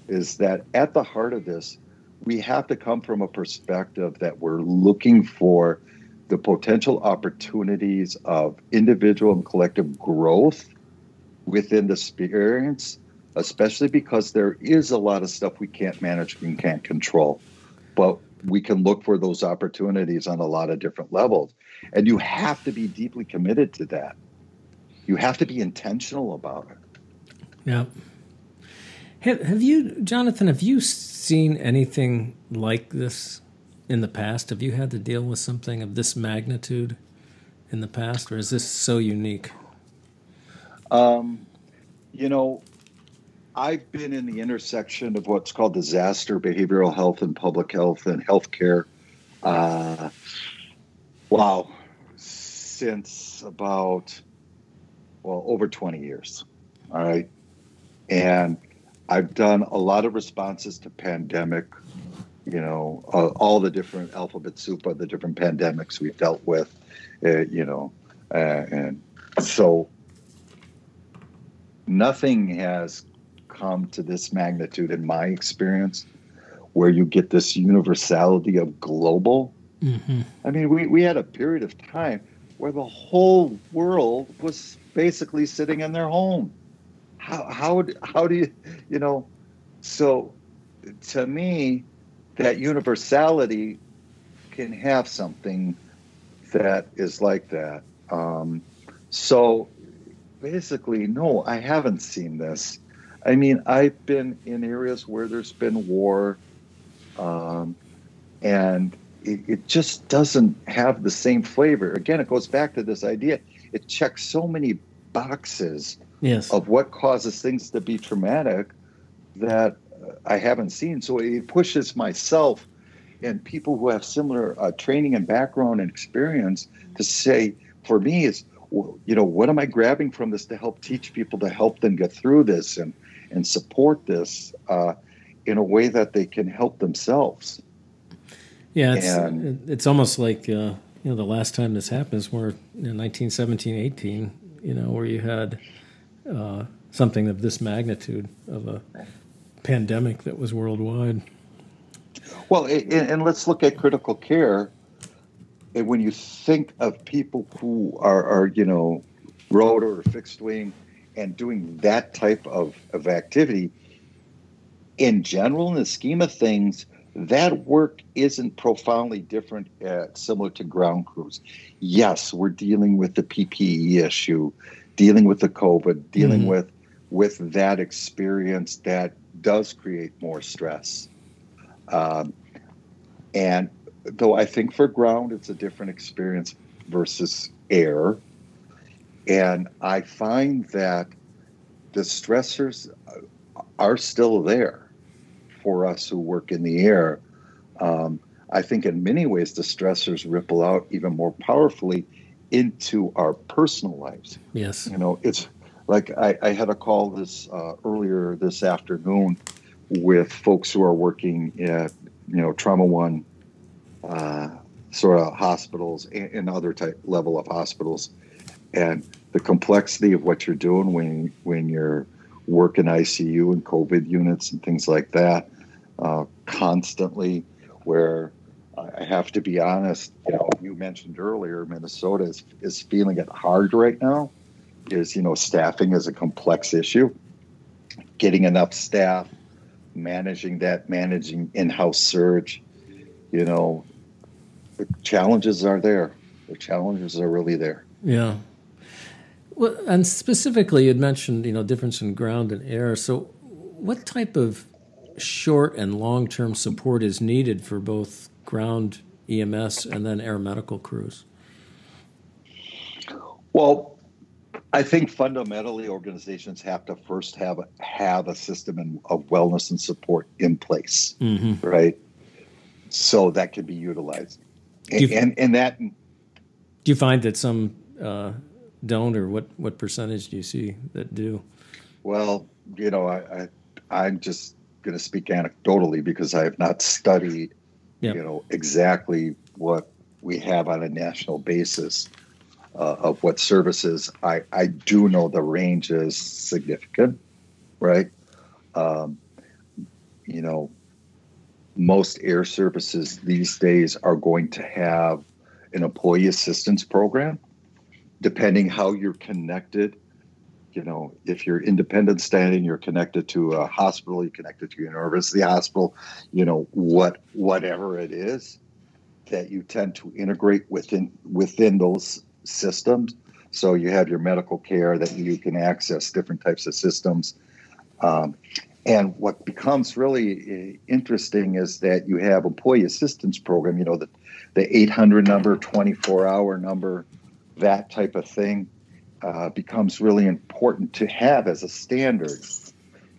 is that at the heart of this, we have to come from a perspective that we're looking for the potential opportunities of individual and collective growth within the experience, especially because there is a lot of stuff we can't manage and can't control. But we can look for those opportunities on a lot of different levels. And you have to be deeply committed to that. You have to be intentional about it. Yeah. Have, have you, Jonathan? Have you seen anything like this in the past? Have you had to deal with something of this magnitude in the past, or is this so unique? Um, you know, I've been in the intersection of what's called disaster behavioral health and public health and healthcare. Uh, wow, since about well over 20 years. All right, and I've done a lot of responses to pandemic. You know, uh, all the different alphabet soup of the different pandemics we've dealt with. Uh, you know, uh, and so nothing has come to this magnitude in my experience where you get this universality of global. Mm-hmm. I mean, we, we had a period of time where the whole world was basically sitting in their home. How, how, how do you, you know, so to me, that universality can have something that is like that. Um, so basically, no, I haven't seen this. I mean, I've been in areas where there's been war, um, and it, it just doesn't have the same flavor. Again, it goes back to this idea. It checks so many boxes Yes. of what causes things to be traumatic that I haven't seen. So it pushes myself and people who have similar uh, training and background and experience to say, for me, is you know, what am I grabbing from this to help teach people to help them get through this and and support this uh, in a way that they can help themselves. Yeah, it's And- it's almost like uh, you know the last time this happened is where in 1917, 18, you know, where you had uh, something of this magnitude of a pandemic that was worldwide. Well, and, let's look at critical care. And when you think of people who are, are you know, rotor or fixed wing and doing that type of, of activity, in general, in the scheme of things, that work isn't profoundly different, uh, similar to ground crews. Yes, we're dealing with the PPE issue, dealing with the COVID, dealing Mhm. with with that experience that does create more stress. Um, and though I think for ground, it's a different experience versus air. And I find that the stressors are still there for us who work in the air. Um, I think in many ways the stressors ripple out even more powerfully into our personal lives. Yes. You know, it's like I, I had a call this uh, earlier this afternoon with folks who are working at, you know, Trauma One uh, sort of hospitals and, and other type level of hospitals, and the complexity of what you're doing when when you're working ICU and COVID units and things like that, uh, constantly. Where I have to be honest, you know, you mentioned earlier, Minnesota is, is feeling it hard right now. Is you know, staffing is a complex issue. Getting enough staff, managing that, managing in-house surge, you know, the challenges are there. The challenges are really there. Yeah. Well, and specifically, you'd mentioned you know difference in ground and air. So, what type of short and long term support is needed for both ground EMS and then air medical crews? Well, I think fundamentally organizations have to first have have a system in, of wellness and support in place, mm-hmm. right? So that can be utilized, and, you, and, and that. Do you find that some uh, don't, or what what percentage do you see that do? Well, you know, I, I I'm just going to speak anecdotally because I have not studied, yep. you know, exactly what we have on a national basis uh, of what services. I, I do know the range is significant, right? Um, you know, most air services these days are going to have an employee assistance program, depending how you're connected you know, if you're independent standing, you're connected to a hospital, you're connected to a university hospital, you know, what whatever it is that you tend to integrate within within those systems. So you have your medical care that you can access different types of systems. Um, and what becomes really uh, interesting is that you have employee assistance program, you know, the, the 800 number, 24 hour number, that type of thing uh, becomes really important to have as a standard.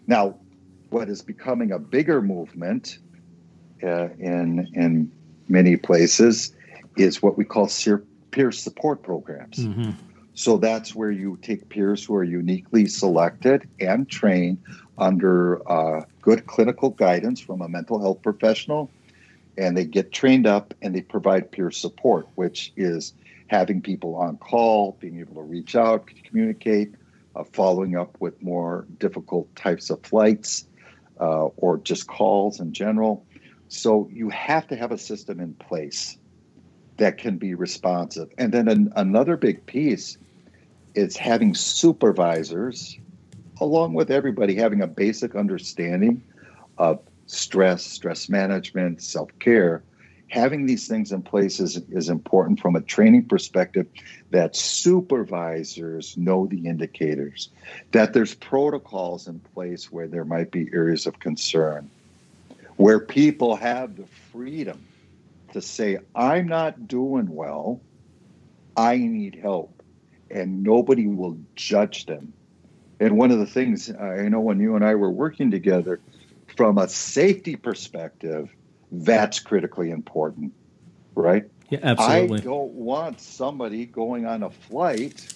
Now, what is becoming a bigger movement uh, in in many places is what we call peer support programs. Mm-hmm. So that's where you take peers who are uniquely selected and trained under uh, good clinical guidance from a mental health professional, and they get trained up and they provide peer support, which is having people on call, being able to reach out, communicate, uh, following up with more difficult types of flights uh, or just calls in general. So you have to have a system in place that can be responsive. And then an, another big piece is having supervisors, along with everybody, having a basic understanding of stress, stress management, self care having these things in place is, is important from a training perspective that supervisors know the indicators, that there's protocols in place where there might be areas of concern, where people have the freedom to say, I'm not doing well, I need help, and nobody will judge them. And one of the things I know when you and I were working together, from a safety perspective, that's critically important, right? Yeah, absolutely. I don't want somebody going on a flight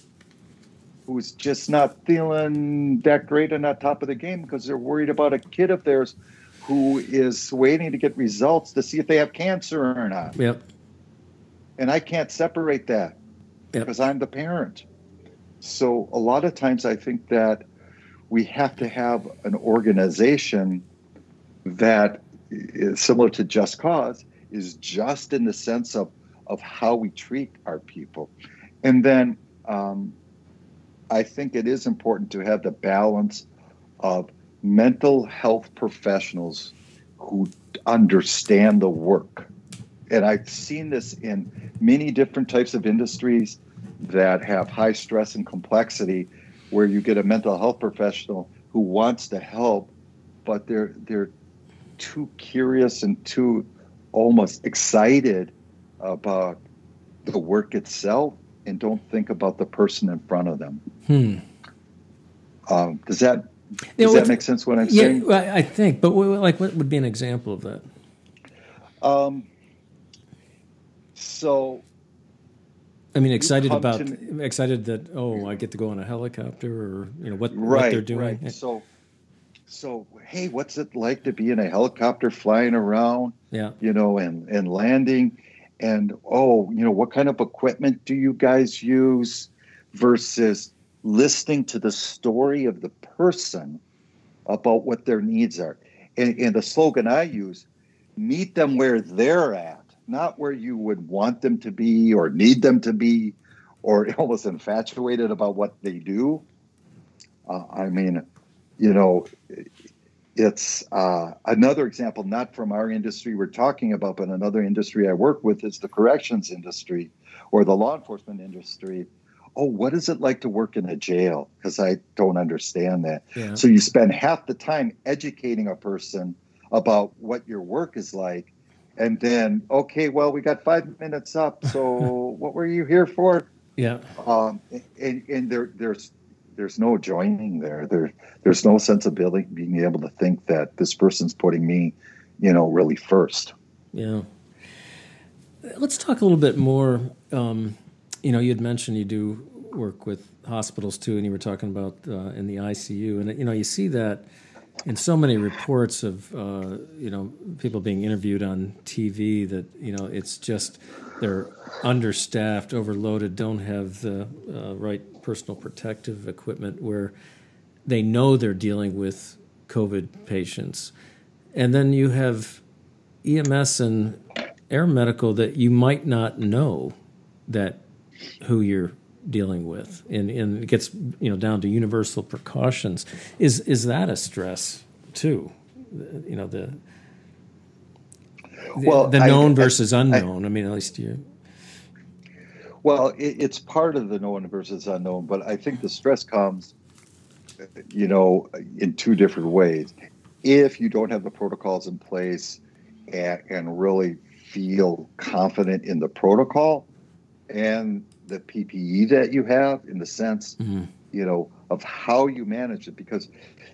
who's just not feeling that great and not top of the game because they're worried about a kid of theirs who is waiting to get results to see if they have cancer or not. Yep. And I can't separate that yep. because I'm the parent. So a lot of times I think that we have to have an organization that similar to Just Cause, is just in the sense of of how we treat our people, and then um, I think it is important to have the balance of mental health professionals who understand the work. And I've seen this in many different types of industries that have high stress and complexity, where you get a mental health professional who wants to help, but they're they're too curious and too almost excited about the work itself and don't think about the person in front of them. Hmm. Um, does that does you know, that make sense? What I'm yeah, saying? I think, but like, what would be an example of that? Um. So. I mean, excited about excited that oh, I get to go on a helicopter, or you know what, right, what they're doing. Right. So, so hey, what's it like to be in a helicopter flying around? Yeah. You know, and and landing, and oh, you know, what kind of equipment do you guys use versus listening to the story of the person about what their needs are. And, and the slogan I use meet them where they're at, not where you would want them to be or need them to be or almost infatuated about what they do. Uh, I mean, you know, it's uh, another example, not from our industry we're talking about, but another industry I work with is the corrections industry or the law enforcement industry. Oh, what is it like to work in a jail? Because I don't understand that. Yeah. So you spend half the time educating a person about what your work is like. And then, okay, well, we got five minutes up. So what were you here for? Yeah. Um, and, and there, there's there's no joining there. There there's no sensibility being able to think that this person's putting me, you know, really first. Yeah. Let's talk a little bit more. Um, you know, you had mentioned you do work with hospitals too, and you were talking about uh, in the ICU, and you know, you see that in so many reports of uh, you know people being interviewed on TV that you know it's just they're understaffed, overloaded, don't have the uh, right personal protective equipment, where they know they're dealing with COVID patients, and then you have EMS and air medical that you might not know that who you're dealing with, and, and it gets you know down to universal precautions. Is is that a stress too? You know the the, well, the known I, versus unknown. I, I, mean, at least you. Well, it, it's part of the known versus unknown, but I think the stress comes, you know, in two different ways. If you don't have the protocols in place and, and really feel confident in the protocol and the PPE that you have in the sense, mm-hmm. you know, of how you manage it, because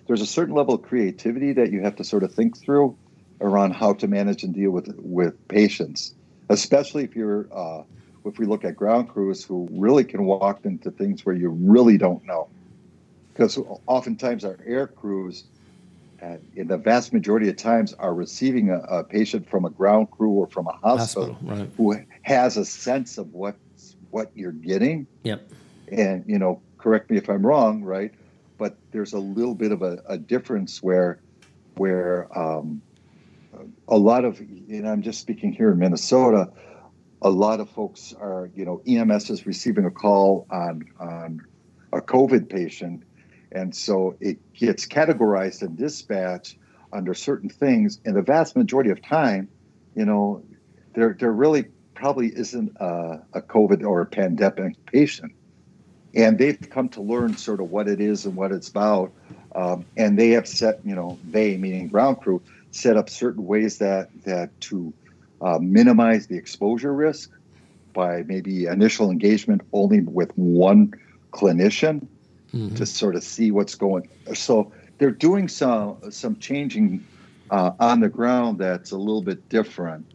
there's a certain level of creativity that you have to sort of think through around how to manage and deal with with patients, especially if you're uh, if we look at ground crews who really can walk into things where you really don't know, because oftentimes our air crews. Uh, in the vast majority of times, are receiving a, a patient from a ground crew or from a hospital, hospital right. who has a sense of what what you're getting. Yep. And you know, correct me if I'm wrong, right? But there's a little bit of a, a difference where where um, a lot of, and I'm just speaking here in Minnesota, a lot of folks are, you know, EMS is receiving a call on on a COVID patient, and so it gets categorized and dispatched under certain things. And the vast majority of time, you know, there there really probably isn't a, a COVID or a pandemic patient. And they've come to learn sort of what it is and what it's about. Um, and they have set, you know, they, meaning ground crew, set up certain ways that, that to uh, minimize the exposure risk by maybe initial engagement only with one clinician mm-hmm. to sort of see what's going. So they're doing some some changing uh, on the ground that's a little bit different.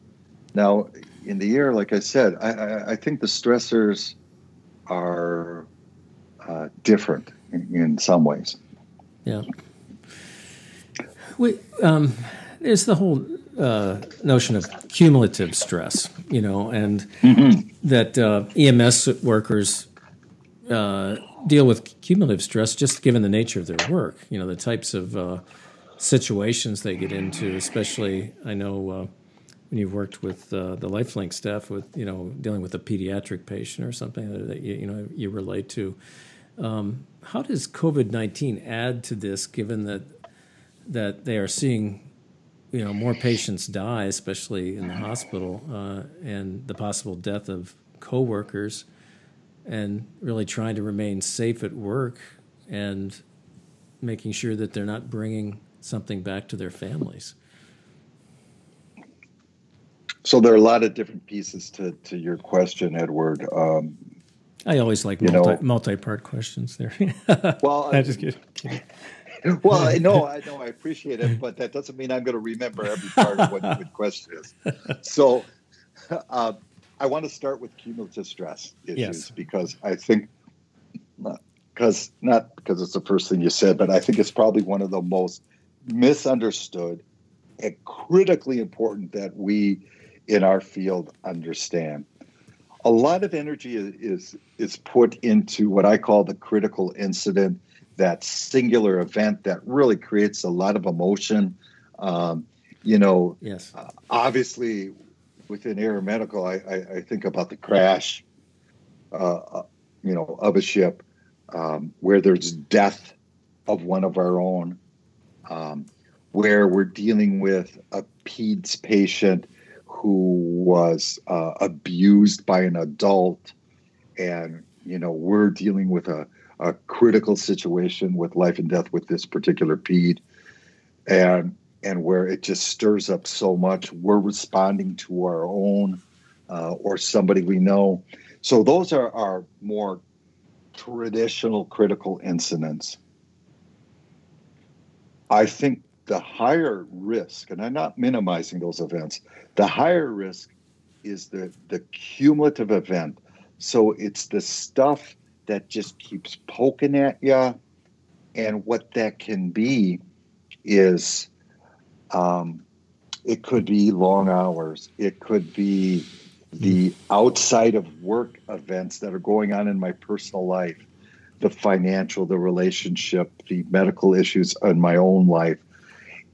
Now, in the air, like I said, I, I, I think the stressors are uh, different in, in, some ways. Yeah. We, um, there's the whole uh, notion of cumulative stress, you know, and mm-hmm. that uh, EMS workers uh, deal with cumulative stress just given the nature of their work. You know, the types of uh, situations they get into, especially I know uh, when you've worked with uh, the LifeLink staff with you know dealing with a pediatric patient or something that you, you know you relate to. Um, how does COVID nineteen add to this, given that that they are seeing you know more patients die, especially in the hospital, uh, and the possible death of coworkers, and really trying to remain safe at work and making sure that they're not bringing something back to their families. So there are a lot of different pieces to, to your question, Edward. Um, I always like multi, multi-part questions there. well, I just kidding. Well, I know, I know, I appreciate it, but that doesn't mean I'm going to remember every part of what the question is. So, uh, I want to start with cumulative stress issues yes. because I think, because not because it's the first thing you said, but I think it's probably one of the most misunderstood and critically important that we in our field understand. A lot of energy is, is put into what I call the critical incident, that singular event that really creates a lot of emotion. Um, you know, yes. Uh, obviously, within aeromedical, I, I, I, think about the crash, uh, uh, you know, of a ship um, where there's death of one of our own, um, where we're dealing with a PEDS patient who was uh, abused by an adult, and you know we're dealing with a, a critical situation with life and death with this particular peed, and and where it just stirs up so much. We're responding to our own uh, or somebody we know. So those are our more traditional critical incidents. I think the higher risk, and I'm not minimizing those events, the higher risk is the, the cumulative event. So it's the stuff that just keeps poking at you. And what that can be is um, it could be long hours, it could be the outside of work events that are going on in my personal life, the financial, the relationship, the medical issues in my own life.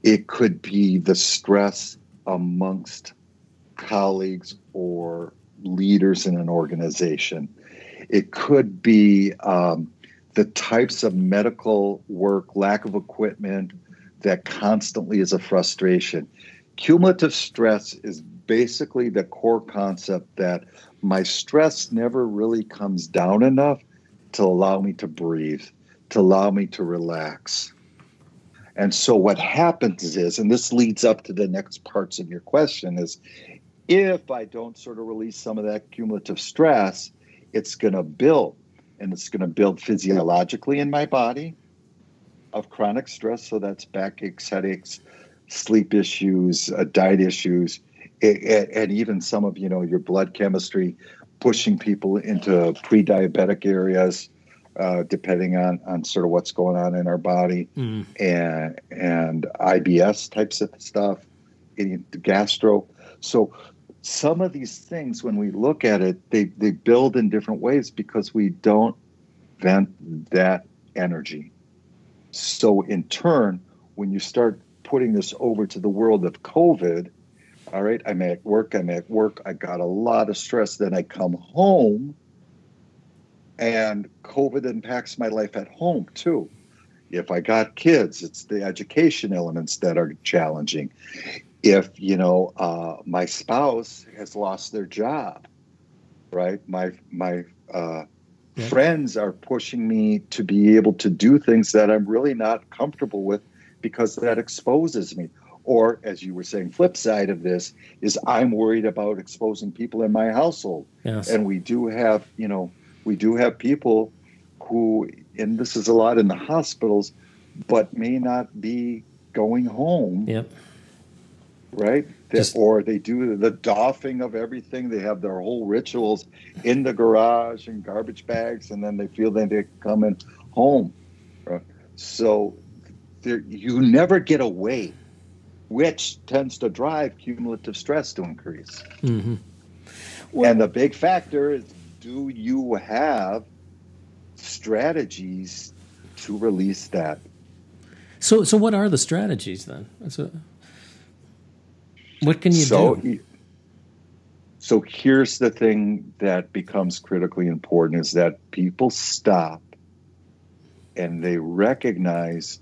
It could be the stress amongst colleagues or leaders in an organization. It could be um, the types of medical work, lack of equipment that constantly is a frustration. Cumulative stress is basically the core concept that my stress never really comes down enough to allow me to breathe, to allow me to relax. And so what happens is, and this leads up to the next parts of your question, is if I don't sort of release some of that cumulative stress, it's going to build and it's going to build physiologically in my body of chronic stress. So that's backaches, headaches, sleep issues, uh, diet issues, and even some of you know your blood chemistry pushing people into pre-diabetic areas uh, depending on on sort of what's going on in our body mm. and and IBS types of stuff, gastro. So some of these things, when we look at it, they they build in different ways because we don't vent that energy. So in turn, when you start putting this over to the world of COVID, all right, I'm at work, I'm at work, I got a lot of stress. Then I come home and COVID impacts my life at home too. If I got kids, it's the education elements that are challenging. If, you know, uh, my spouse has lost their job, right? My, my, uh, yeah. friends are pushing me to be able to do things that I'm really not comfortable with because that exposes me. Or, as you were saying, flip side of this is I'm worried about exposing people in my household. Yes. And we do have, you know, we do have people who, and this is a lot in the hospitals, but may not be going home. Yep. Right? Just, or they do the doffing of everything. They have their whole rituals in the garage and garbage bags, and then they feel that they're coming home. Right? So there, you never get away which tends to drive cumulative stress to increase. Mm-hmm. Well, and the big factor is do you have strategies to release that? So, so what are the strategies then? A, what can you so, do? So here's the thing that becomes critically important is that people stop and they recognize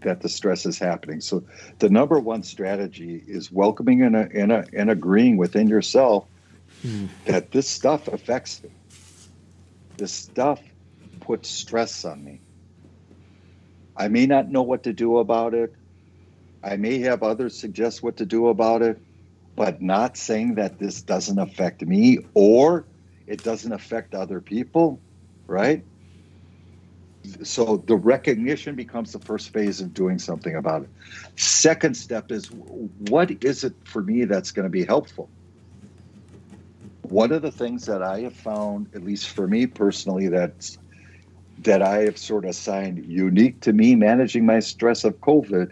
that the stress is happening. So the number one strategy is welcoming and, and, and agreeing within yourself mm. that this stuff affects me. This stuff puts stress on me. I may not know what to do about it. I may have others suggest what to do about it, but not saying that this doesn't affect me or it doesn't affect other people, right? so the recognition becomes the first phase of doing something about it. Second step is what is it for me that's going to be helpful? One of the things that I have found, at least for me personally, that's that I have sort of assigned unique to me managing my stress of COVID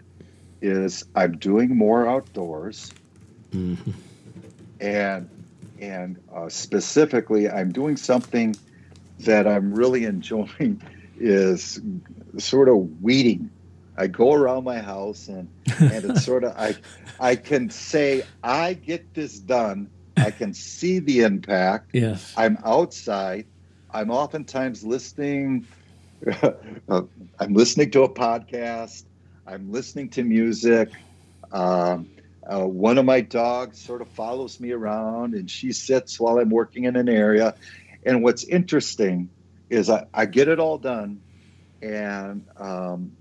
is I'm doing more outdoors. Mm-hmm. and and uh, specifically, I'm doing something that I'm really enjoying is sort of weeding. I go around my house and and it's sort of I I can say I get this done. I can see the impact. Yes. I'm outside. I'm oftentimes listening. I'm listening to a podcast. I'm listening to music. Um, uh, one of my dogs sort of follows me around and she sits while I'm working in an area. And what's interesting is I, I get it all done. And um,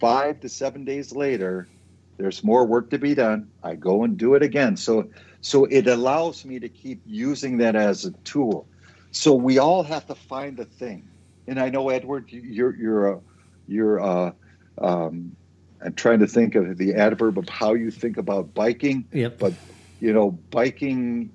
five to seven days later, there's more work to be done. I go and do it again. So, so it allows me to keep using that as a tool. So we all have to find the thing. And I know Edward, you're you're a you're a, um, I'm trying to think of the adverb of how you think about biking. Yep. But you know, biking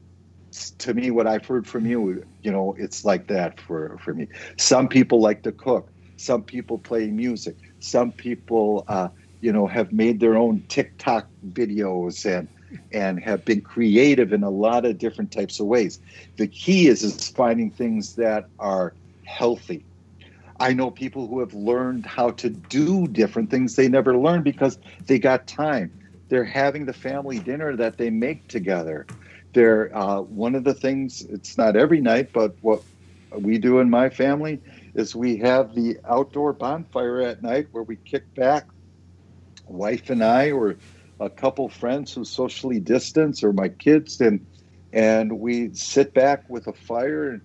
to me, what I've heard from you, you know, it's like that for for me. Some people like to cook. Some people play music. Some people, uh, you know, have made their own TikTok videos and and have been creative in a lot of different types of ways. The key is is finding things that are healthy I know people who have learned how to do different things they never learned because they got time. They're having the family dinner that they make together. They're uh, one of the things. It's not every night, but what we do in my family is we have the outdoor bonfire at night where we kick back, wife and I, or a couple friends who socially distance, or my kids, and and we sit back with a fire and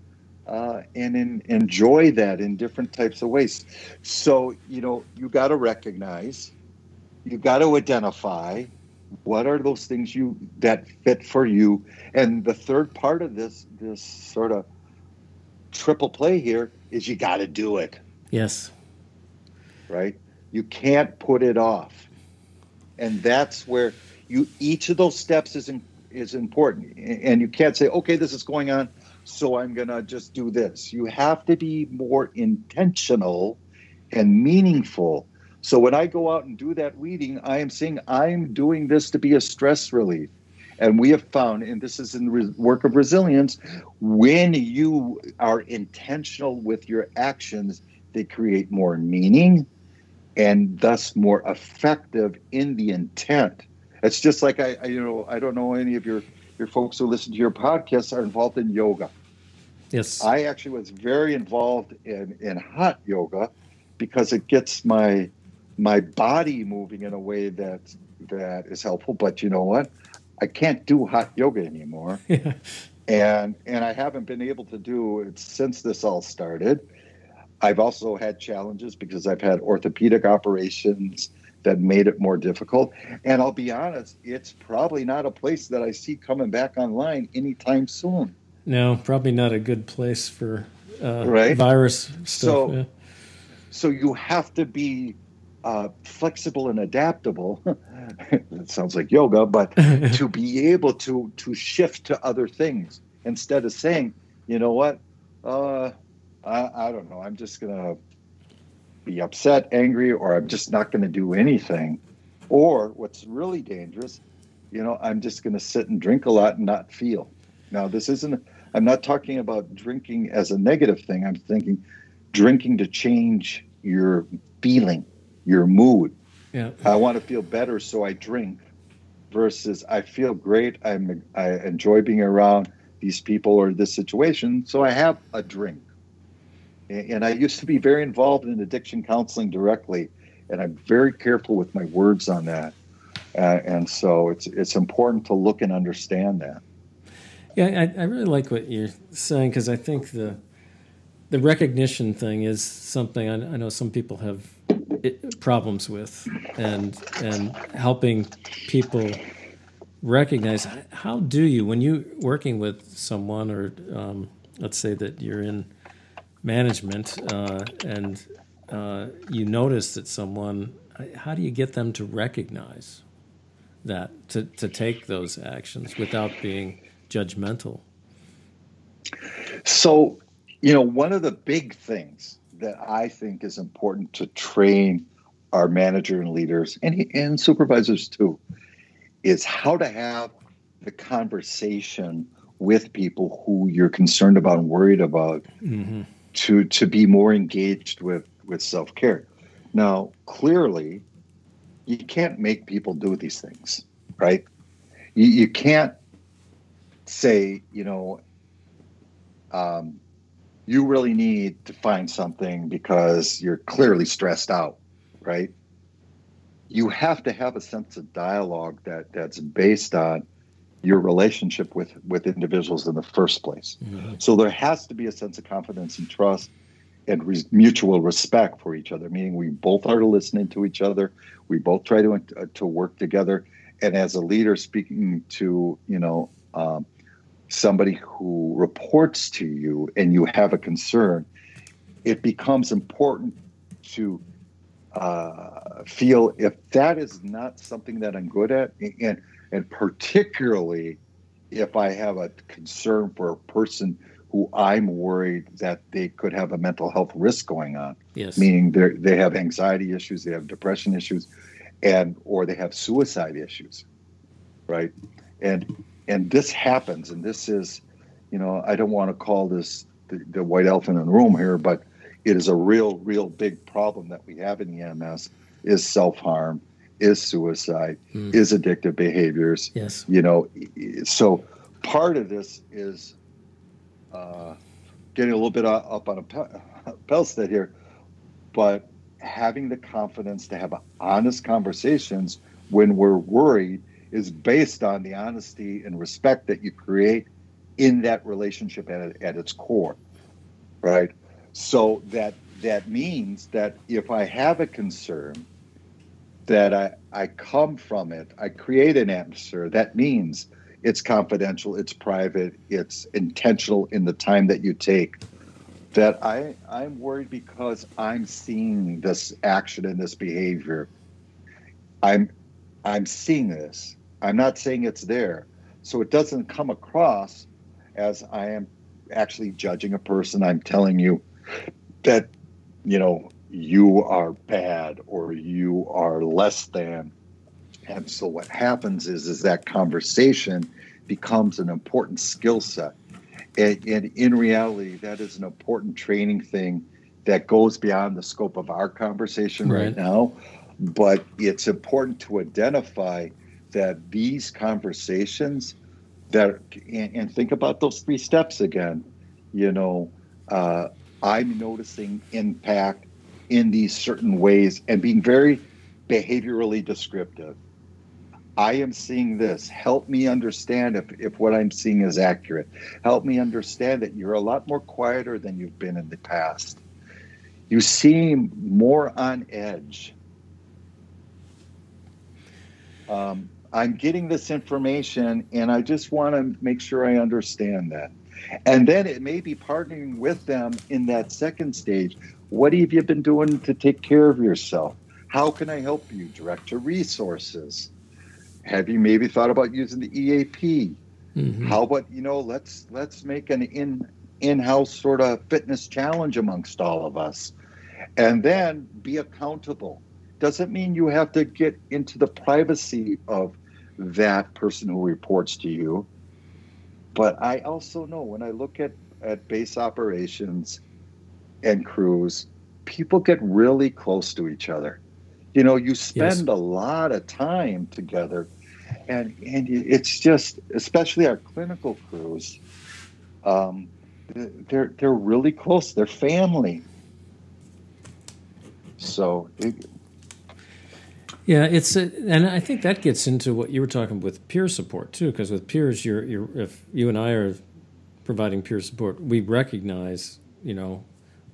uh, and in, enjoy that in different types of ways. So, you know, you got to recognize, you got to identify what are those things you that fit for you. And the third part of this this sort of triple play here is you got to do it. Yes. Right? You can't put it off. And that's where you each of those steps is in, is important. And you can't say, "Okay, this is going on so I'm going to just do this. You have to be more intentional and meaningful. So when I go out and do that weeding, I am saying I'm doing this to be a stress relief. And we have found, and this is in the work of resilience, when you are intentional with your actions, they create more meaning and thus more effective in the intent. It's just like I, I you know, I don't know any of your your folks who listen to your podcast are involved in yoga. Yes. I actually was very involved in, in hot yoga because it gets my my body moving in a way that that is helpful. But you know what? I can't do hot yoga anymore. and and I haven't been able to do it since this all started. I've also had challenges because I've had orthopedic operations that made it more difficult. And I'll be honest, it's probably not a place that I see coming back online anytime soon. No, probably not a good place for uh, right? virus stuff. So, yeah. so you have to be uh, flexible and adaptable. it sounds like yoga, but to be able to to shift to other things instead of saying, you know what, uh, I, I don't know, I'm just gonna be upset, angry, or I'm just not going to do anything. Or what's really dangerous, you know, I'm just going to sit and drink a lot and not feel. Now, this isn't, I'm not talking about drinking as a negative thing. I'm thinking drinking to change your feeling, your mood. Yeah. I want to feel better, so I drink versus I feel great. I'm, I enjoy being around these people or this situation, so I have a drink. And I used to be very involved in addiction counseling directly, and I'm very careful with my words on that. Uh, and so it's it's important to look and understand that. Yeah, I, I really like what you're saying because I think the the recognition thing is something I, I know some people have problems with, and and helping people recognize how do you when you're working with someone or um, let's say that you're in management uh, and uh, you notice that someone, how do you get them to recognize that, to, to take those actions without being judgmental? So, you know, one of the big things that I think is important to train our manager and leaders and, and supervisors too is how to have the conversation with people who you're concerned about and worried about mm-hmm. To to be more engaged with with self-care. Now clearly you can't make people do these things right? You, you can't say you know um, you really need to find something because you're clearly stressed out right? You have to have a sense of dialogue that that's based on your relationship with with individuals in the first place. Mm-hmm. So there has to be a sense of confidence and trust and re- mutual respect for each other. Meaning we both are listening to each other. We both try to uh, to work together. And as a leader, speaking to you know um, somebody who reports to you and you have a concern, it becomes important to uh, feel if that is not something that I'm good at, and and particularly if I have a concern for a person who I'm worried that they could have a mental health risk going on. Yes. Meaning they they have anxiety issues, they have depression issues, and or they have suicide issues, right? And and this happens, and this is, you know, I don't want to call this the, the white elephant in the room here, but it is a real, real big problem that we have in the EMS is self harm is suicide, mm. is addictive behaviors. Yes. You know, so part of this is uh, getting a little bit up on a pedestal here, but having the confidence to have honest conversations when we're worried is based on the honesty and respect that you create in that relationship at, at its core, right? So that that means that if I have a concern that I, I come from it. I create an atmosphere. That means it's confidential, it's private, it's intentional in the time that you take. That I, I'm worried because I'm seeing this action and this behavior. I'm I'm seeing this. I'm not saying it's there. So it doesn't come across as I am actually judging a person. I'm telling you that, you know, you are bad or you are less than. And so what happens is is that conversation becomes an important skill set. And, and in reality, that is an important training thing that goes beyond the scope of our conversation right, right now. But it's important to identify that these conversations that and, and, think about those three steps again. You know, uh, I'm noticing impact in these certain ways and being very behaviorally descriptive. I am seeing this. Help me understand if, if what I'm seeing is accurate. Help me understand that you're a lot more quieter than you've been in the past. You seem more on edge. Um, I'm getting this information and I just want to make sure I understand that. And then it may be partnering with them in that second stage what have you been doing to take care of yourself? How can I help you? Direct to resources. Have you maybe thought about using the EAP? Mm-hmm. How about you know let's let's make an in in-house sort of fitness challenge amongst all of us, and then be accountable. Doesn't mean you have to get into the privacy of that person who reports to you. But I also know when I look at, at base operations, and crews, people get really close to each other. You know, you spend yes. a lot of time together, and and it's just, especially our clinical crews, um, they're they're really close. They're family. So. It, yeah, it's a, and I think that gets into what you were talking with peer support too, because with peers, you're, you're if you and I are providing peer support, we recognize you know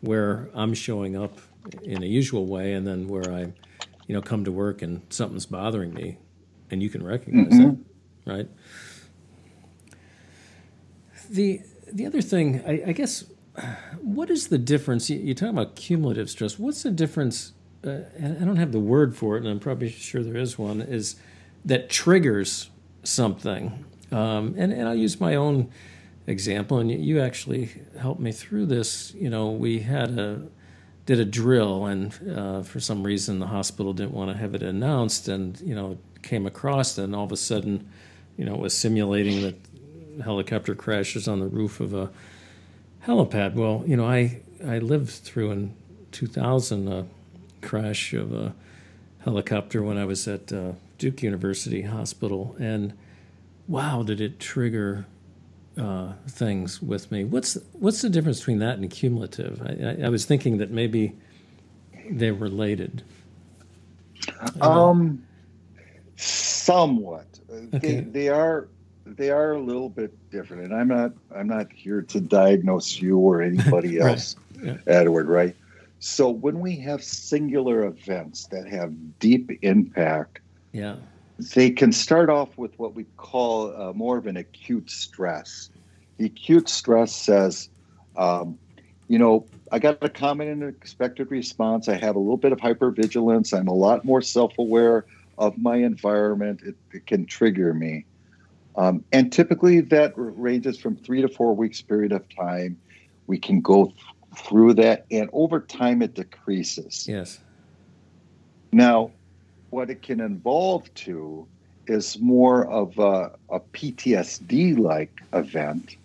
where I'm showing up in a usual way, and then where I, you know, come to work and something's bothering me, and you can recognize mm-hmm. that, right? The the other thing, I, I, guess, what is the difference? You, you talk about cumulative stress. What's the difference? Uh, I don't have the word for it, and I'm probably sure there is one. Is that triggers something? Um, and, and I'll use my own example, and you actually helped me through this. You know, we had a did a drill, and uh, for some reason the hospital didn't want to have it announced, and you know came across, and all of a sudden you know, was simulating that helicopter crashes on the roof of a helipad. Well, you know, I I lived through in 2000 a crash of a helicopter when I was at uh, Duke University Hospital, and wow, did it trigger uh, things with me. What's what's the difference between that and cumulative? I, I, I was thinking that maybe they're related. Um, somewhat. Okay. They, they are they are a little bit different, and I'm not I'm not here to diagnose you or anybody else, yeah. Edward. Right. So when we have singular events that have deep impact, yeah, they can start off with what we call uh, more of an acute stress. The acute stress says, um, you know, I got a common and expected response. I have a little bit of hypervigilance. I'm a lot more self aware of my environment. It, it can trigger me. Um, and typically that ranges from three to four weeks period of time. We can go th- through that, and over time it decreases. Yes. Now, what it can involve to is more of a, a PTSD like event.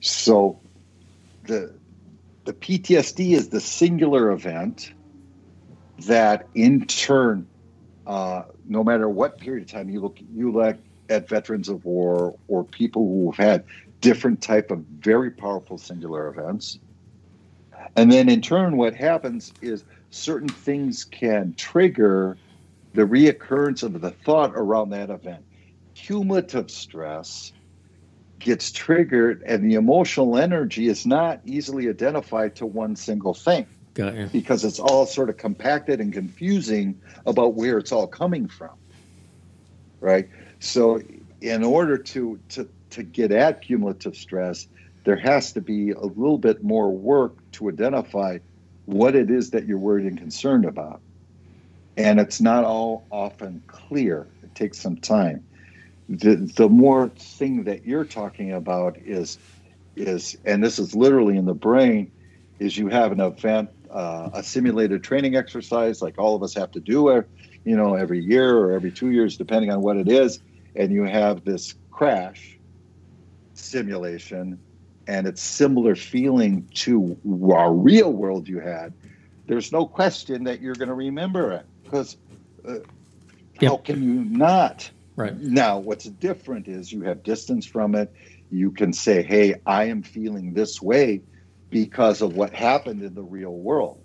So the the PTSD is the singular event that in turn, uh, no matter what period of time you look you look at veterans of war or people who've had different type of very powerful singular events. And then in turn, what happens is certain things can trigger the reoccurrence of the thought around that event. Cumulative stress gets triggered, and the emotional energy is not easily identified to one single thing. Because it's all sort of compacted and confusing about where it's all coming from. Right? So, in order to, to, to get at cumulative stress, there has to be a little bit more work to identify what it is that you're worried and concerned about and it's not all often clear. It takes some time. The the more thing that you're talking about is is and this is literally in the brain is you have an event uh, a simulated training exercise like all of us have to do uh, you know every year or every two years depending on what it is and you have this crash simulation and it's similar feeling to our real world you had there's no question that you're going to remember it because uh, yep. how can you not? Right. Now, what's different is you have distance from it. You can say, hey, I am feeling this way because of what happened in the real world.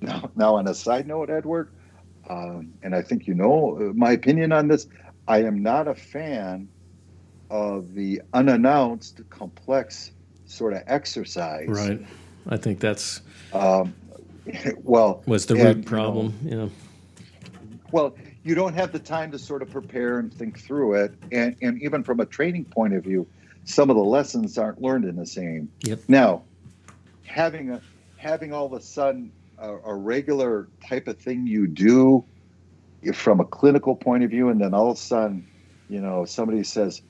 Now, now on a side note, Edward, um, and I think you know uh, my opinion on this, I am not a fan of the unannounced, complex sort of exercise. Right. I think that's. Um, well, was the root problem? You know, Well, you don't have the time to sort of prepare and think through it, and and even from a training point of view, some of the lessons aren't learned in the same. Yep. Now, having a having all of a sudden a, a regular type of thing you do from a clinical point of view, and then all of a sudden, you know, somebody says,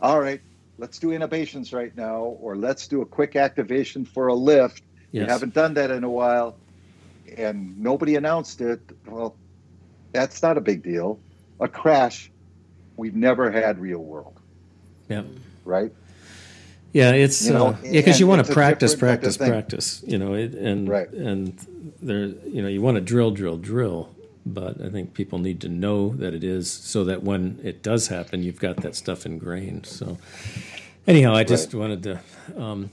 "All right, let's do intubations right now, or let's do a quick activation for a lift." Yes. You haven't done that in a while and nobody announced it, well, that's not a big deal. A crash, we've never had real world. Yeah. Right. Yeah, it's you know, uh, yeah because you want to practice, practice, practice. You know, it, and right. and there, you know, you want to drill, drill, drill. But I think people need to know that it is, so that when it does happen, you've got that stuff ingrained. So, anyhow, I just right. wanted to. Um,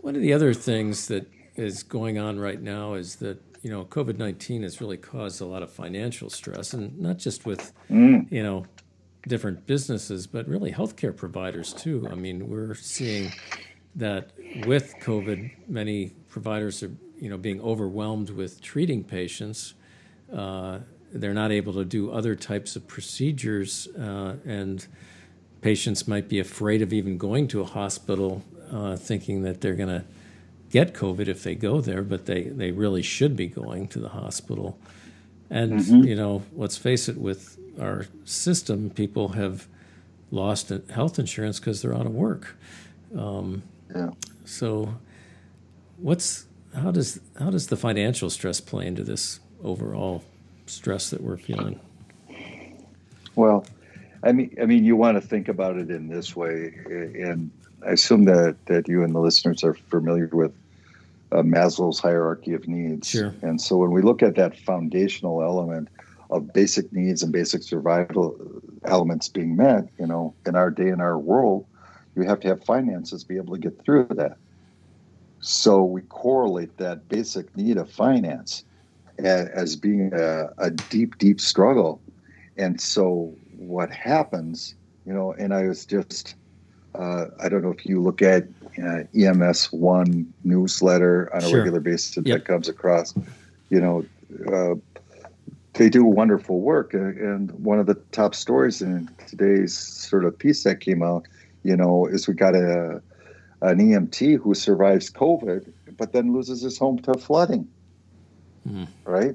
one of the other things that is going on right now is that you know, COVID 19 has really caused a lot of financial stress, and not just with, mm. you know, different businesses, but really healthcare providers too. I mean, we're seeing that with COVID, many providers are, you know, being overwhelmed with treating patients. Uh, they're not able to do other types of procedures, uh, and patients might be afraid of even going to a hospital, uh, thinking that they're going to get COVID if they go there, but they, they really should be going to the hospital. And, mm-hmm. you know, let's face it, with our system, people have lost health insurance because they're out of work. Um, yeah. So, what's how does how does the financial stress play into this overall stress that we're feeling? Well, I mean, I mean, you want to think about it in this way, and I assume that that you and the listeners are familiar with uh, Maslow's hierarchy of needs. Sure. And so when we look at that foundational element of basic needs and basic survival elements being met, you know, in our day in our world, you have to have finances to be able to get through that. So we correlate that basic need of finance as, as being a, a deep, deep struggle. And so what happens, you know, and I was just, uh, I don't know if you look at uh, EMS One newsletter on a Sure. regular basis Yep. that comes across, you know, uh, they do wonderful work. Uh, And one of the top stories in today's sort of piece that came out, you know, is we got a an EMT who survives COVID, but then loses his home to flooding. Mhm. Right.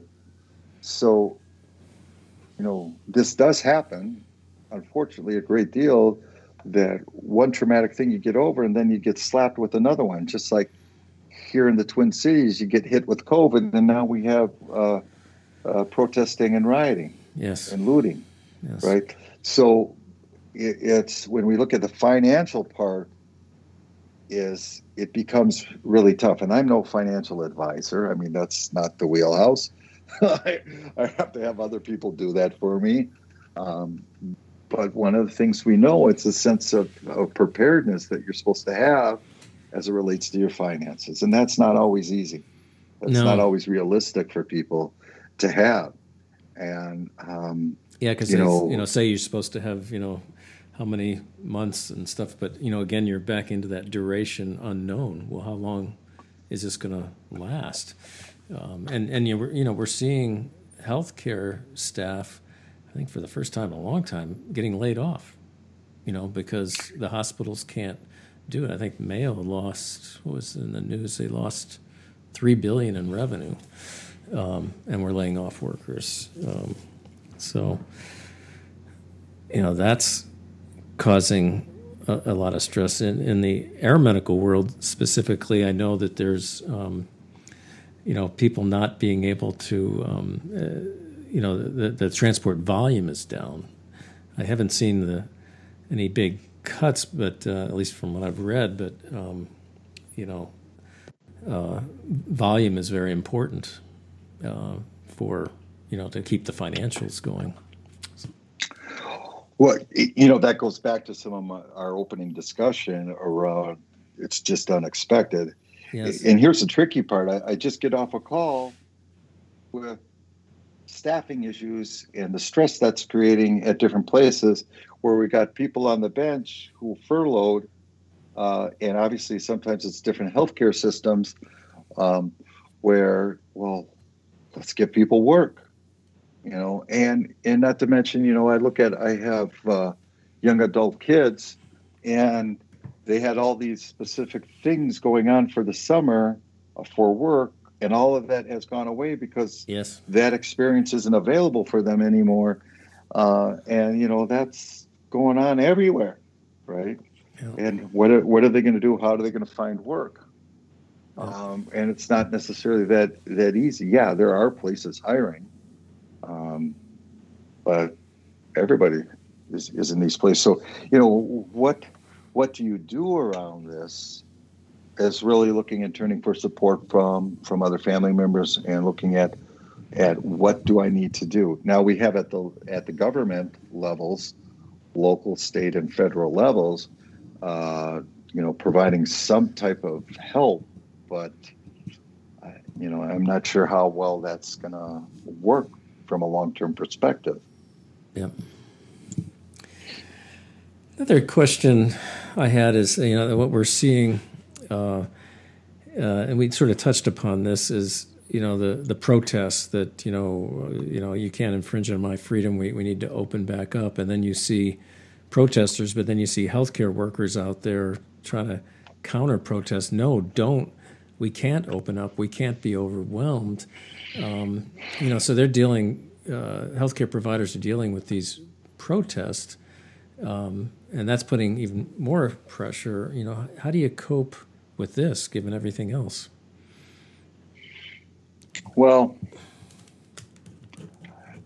So, you know, this does happen. Unfortunately, a great deal. That one traumatic thing you get over, and then you get slapped with another one. Just like here in the Twin Cities, you get hit with COVID, and now we have uh, uh, protesting and rioting Yes. and looting yes. right? So it, it's when we look at the financial part, is it becomes really tough. And I'm no financial advisor. I mean, that's not the wheelhouse. I, I have to have other people do that for me. Um, but one of the things we know, it's a sense of, of preparedness that you're supposed to have as it relates to your finances, and that's not always easy. That's No. not always realistic for people to have. And um, Yeah, because you know- know, you know, say you're supposed to have you know how many months and stuff, but you know, again, you're back into that duration unknown. Well, how long is this going to last? Um, and and you know, we're, you know we're seeing healthcare staff, I think for the first time in a long time, getting laid off. You know, because the hospitals can't do it. I think Mayo lost what was in the news. They lost three billion in revenue, um, and we're laying off workers. Um, so, you know, that's causing a, a lot of stress in, in the air medical world specifically. I know that there's, um, you know, people not being able to, um, uh, you know, the, the transport volume is down. I haven't seen the any big cuts, but uh, at least from what I've read, but um, you know, uh, volume is very important uh, for you know to keep the financials going. Well, you know, that goes back to some of my, our opening discussion around it's just unexpected. Yes. And here's the tricky part I, I just get off a call with staffing issues and the stress that's creating at different places where we got people on the bench who furloughed. Uh, and obviously, sometimes it's different healthcare systems um, where, well, let's get people work you know and and not to mention you know i look at i have uh, young adult kids and they had all these specific things going on for the summer uh, for work and all of that has gone away because Yes. that experience isn't available for them anymore uh, and you know that's going on everywhere right Yeah. and what are, what are they going to do how are they going to find work Yeah. um, and it's not necessarily that that easy yeah there are places hiring um, but everybody is, is in these places so you know what what do you do around this is really looking and turning for support from from other family members and looking at at what do I need to do now we have at the at the government levels local state and federal levels uh, you know providing some type of help but I- you know I'm not sure how well that's going to work from a long-term perspective Yep. Another question I had is, you know, what we're seeing, uh, uh, and we sort of touched upon this, is you know the the protests that you know you know you can't infringe on my freedom. We we need to open back up, and then you see protesters, but then you see healthcare workers out there trying to counter protest. No, don't. We can't open up. We can't be overwhelmed. Um, you know, so they're dealing. Uh, healthcare providers are dealing with these protests, um, and that's putting even more pressure. You know, how do you cope with this, given everything else? Well,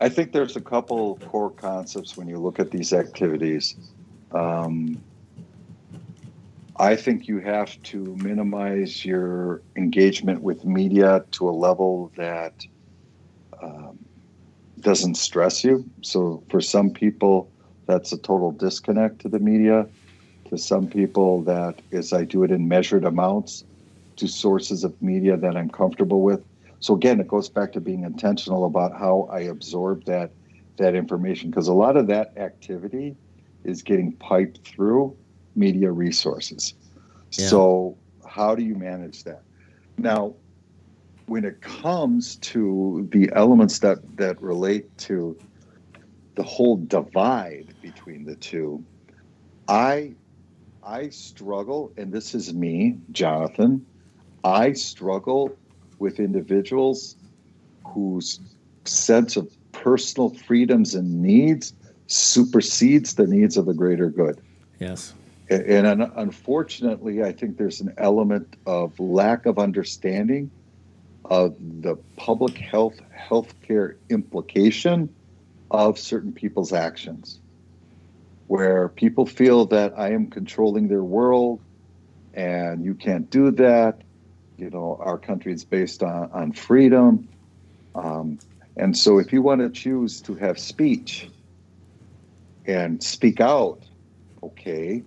I think there's a couple core concepts when you look at these activities. Um, I think you have to minimize your engagement with media to a level that um, doesn't stress you. So, for some people, that's a total disconnect to the media. To some people, that is I do it in measured amounts to sources of media that I'm comfortable with. So again, it goes back to being intentional about how I absorb that that information because a lot of that activity is getting piped through media resources. Yeah. So how do you manage that? Now, when it comes to the elements that that relate to the whole divide between the two, I I struggle, and this is me, Jonathan. I struggle with individuals whose sense of personal freedoms and needs supersedes the needs of the greater good. Yes. And, unfortunately, I think there's an element of lack of understanding of the public health healthcare implication of certain people's actions, where people feel that I am controlling their world and you can't do that you know, our country is based on, on freedom. Um, and so if you want to choose to have speech and speak out, okay,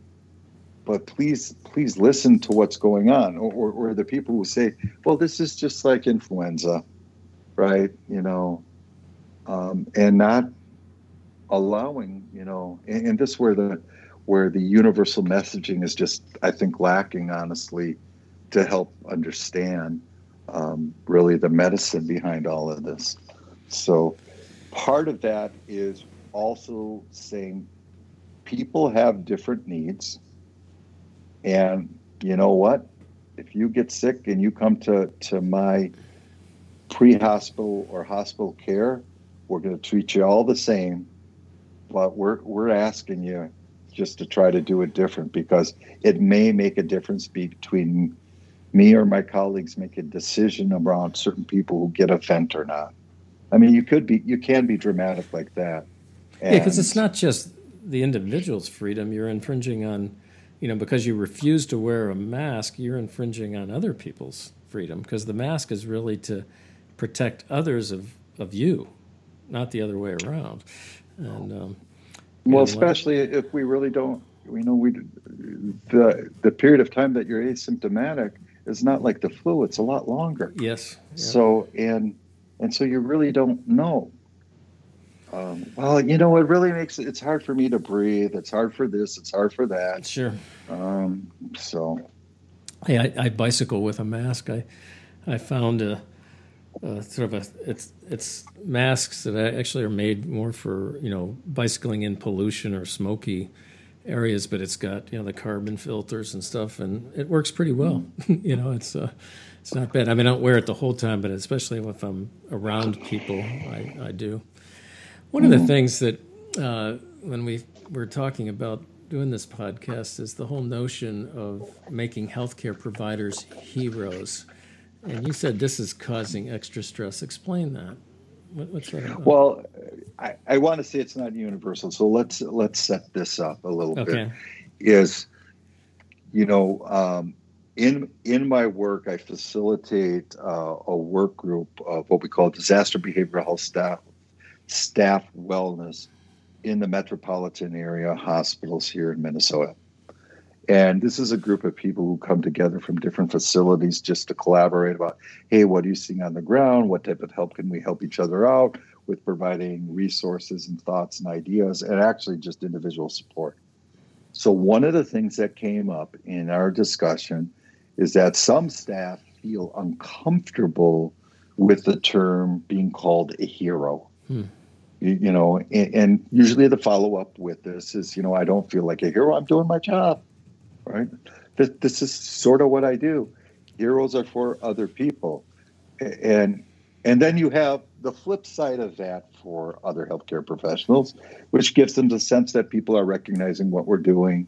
but please, please listen to what's going on. Or, or, or the people who say, well, this is just like influenza, right? You know, um, and not allowing, you know, and, and this where the, where the universal messaging is just, I think, lacking, honestly, to help understand um, really the medicine behind all of this. So, part of that is also saying people have different needs. And you know what? If you get sick and you come to, to my pre hospital or hospital care, we're going to treat you all the same. But we're, we're asking you just to try to do it different because it may make a difference between me or my colleagues make a decision around certain people who get a vent or not. I mean, you could be, you can be dramatic like that. And yeah, because it's not just the individual's freedom. You're infringing on, you know, because you refuse to wear a mask, you're infringing on other people's freedom because the mask is really to protect others of, of you, not the other way around. And, um, well, especially if we really don't, we know we, the, the period of time that you're asymptomatic, is not like the flu; it's a lot longer. Yes. Yeah. So and and so you really don't know. Um, well, you know, it really makes it, it's hard for me to breathe. It's hard for this. It's hard for that. Sure. Um, so. Hey, I, I, bicycle with a mask. I I found a, a, sort of a it's it's masks that actually are made more for you know bicycling in pollution or smoky areas, but it's got you know the carbon filters and stuff, and it works pretty well. you know, it's uh, it's not bad. I mean, I don't wear it the whole time, but especially if I'm around people, I, I do. One of the mm-hmm. things that uh, when we were talking about doing this podcast is the whole notion of making healthcare providers heroes. And you said this is causing extra stress. Explain that. What, what's that about? Well, I, I want to say it's not universal. So let's let's set this up a little okay. bit. Is you know um, in in my work, I facilitate uh, a work group of what we call disaster behavioral health staff staff wellness in the metropolitan area hospitals here in Minnesota. And this is a group of people who come together from different facilities just to collaborate about, hey, what are you seeing on the ground? What type of help can we help each other out with providing resources and thoughts and ideas and actually just individual support. So, one of the things that came up in our discussion is that some staff feel uncomfortable with the term being called a hero. Hmm. You, know, and, and usually the follow up with this is, you know, I don't feel like a hero. I'm doing my job right? This, this is sort of what I do. Heroes are for other people, and and then you have the flip side of that for other healthcare professionals, which gives them the sense that people are recognizing what we're doing.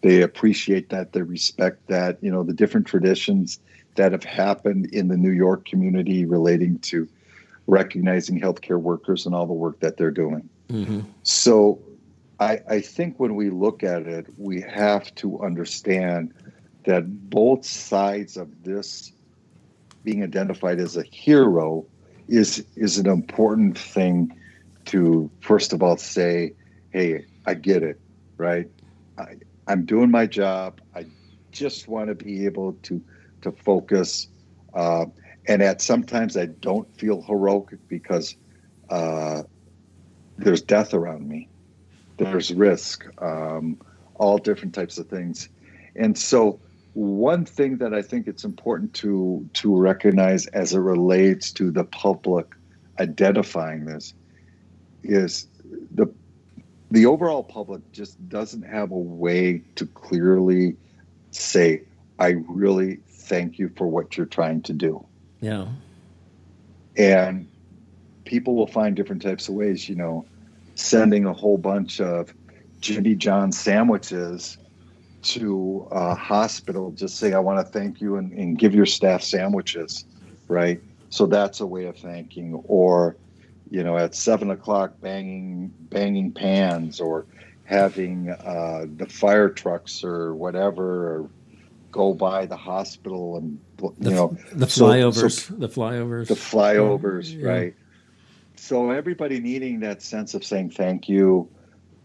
They appreciate that. They respect that. You know, the different traditions that have happened in the New York community relating to recognizing healthcare workers and all the work that they're doing. Mm-hmm. So I, I think when we look at it, we have to understand that both sides of this being identified as a hero is is an important thing to first of all say, hey, I get it, right? I, I'm doing my job. I just want to be able to to focus. Uh, and at sometimes I don't feel heroic because uh, there's death around me, there's risk, um, all different types of things, and so one thing that I think it's important to to recognize as it relates to the public identifying this is the the overall public just doesn't have a way to clearly say, I really thank you for what you're trying to do. Yeah. And people will find different types of ways, you know, sending a whole bunch of Jimmy John sandwiches to a hospital, just saying, I want to thank you and, and give your staff sandwiches, right? So that's a way of thanking. Or, you know, at seven o'clock, banging banging pans, or having uh, the fire trucks or whatever or go by the hospital and you the, know the flyovers, so, so the flyovers, the flyovers, yeah. right? So everybody needing that sense of saying thank you,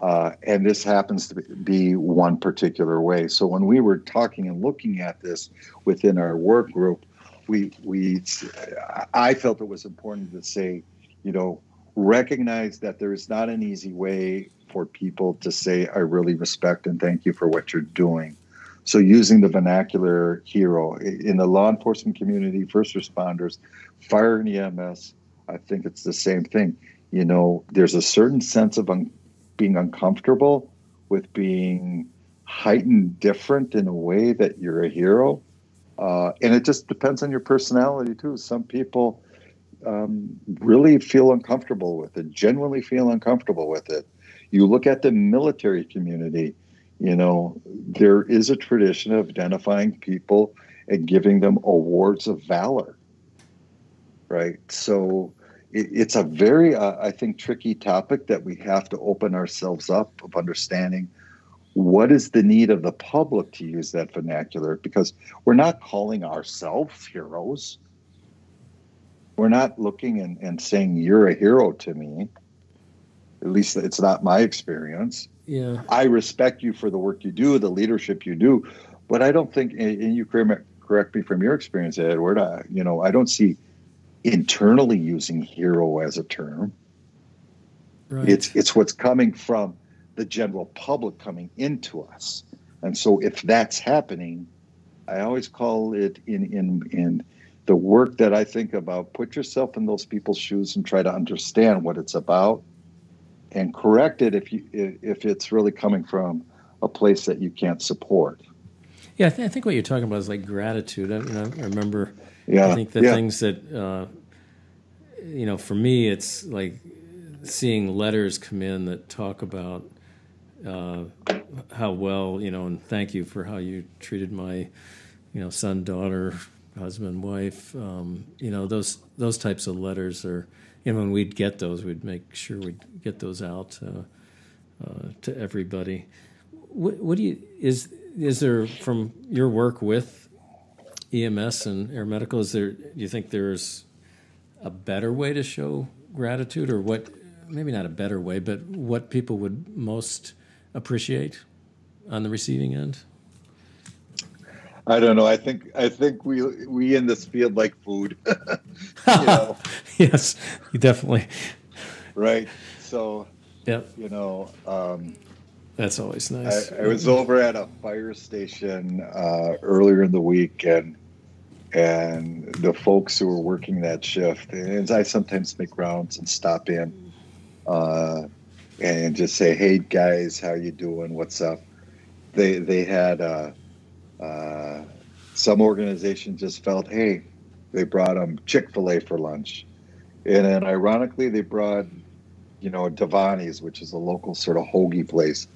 uh, and this happens to be one particular way. So when we were talking and looking at this within our work group, we we I felt it was important to say, you know, recognize that there is not an easy way for people to say, I really respect and thank you for what you're doing. So, using the vernacular hero in the law enforcement community, first responders, fire and EMS, I think it's the same thing. You know, there's a certain sense of un- being uncomfortable with being heightened different in a way that you're a hero. Uh, and it just depends on your personality, too. Some people um, really feel uncomfortable with it, genuinely feel uncomfortable with it. You look at the military community, you know, there is a tradition of identifying people and giving them awards of valor, right? So it's a very, uh, I think, tricky topic that we have to open ourselves up of understanding what is the need of the public to use that vernacular because we're not calling ourselves heroes. We're not looking and, and saying you're a hero to me. At least it's not my experience. Yeah. I respect you for the work you do the leadership you do but i don't think and you correct me from your experience edward I, you know i don't see internally using hero as a term right. it's it's what's coming from the general public coming into us and so if that's happening i always call it in in in the work that I think about, put yourself in those people's shoes and try to understand what it's about and correct it if you if it's really coming from a place that you can't support. Yeah, I, th- I think what you're talking about is like gratitude. I, you know, I remember. Yeah, I think the yeah. things that uh, you know, for me, it's like seeing letters come in that talk about uh, how well you know, and thank you for how you treated my you know son, daughter, husband, wife. Um, you know, those those types of letters are. Know, when we'd get those, we'd make sure we'd get those out uh, uh, to everybody. What, what do you is is there from your work with EMS and air medical? Is there? Do you think there's a better way to show gratitude, or what? Maybe not a better way, but what people would most appreciate on the receiving end? I don't know. I think I think we we in this field like food. you know? yes, definitely. Right. So. Yep. You know. Um, That's always nice. I, I, was over at a fire station uh, earlier in the week, and and the folks who were working that shift, and I sometimes make rounds and stop in, uh, and just say, "Hey guys, how you doing? What's up?" They they had. Uh, uh, some organization just felt, hey, they brought them Chick Fil A for lunch, and then ironically they brought, you know, Davanni's, which is a local sort of hoagie place,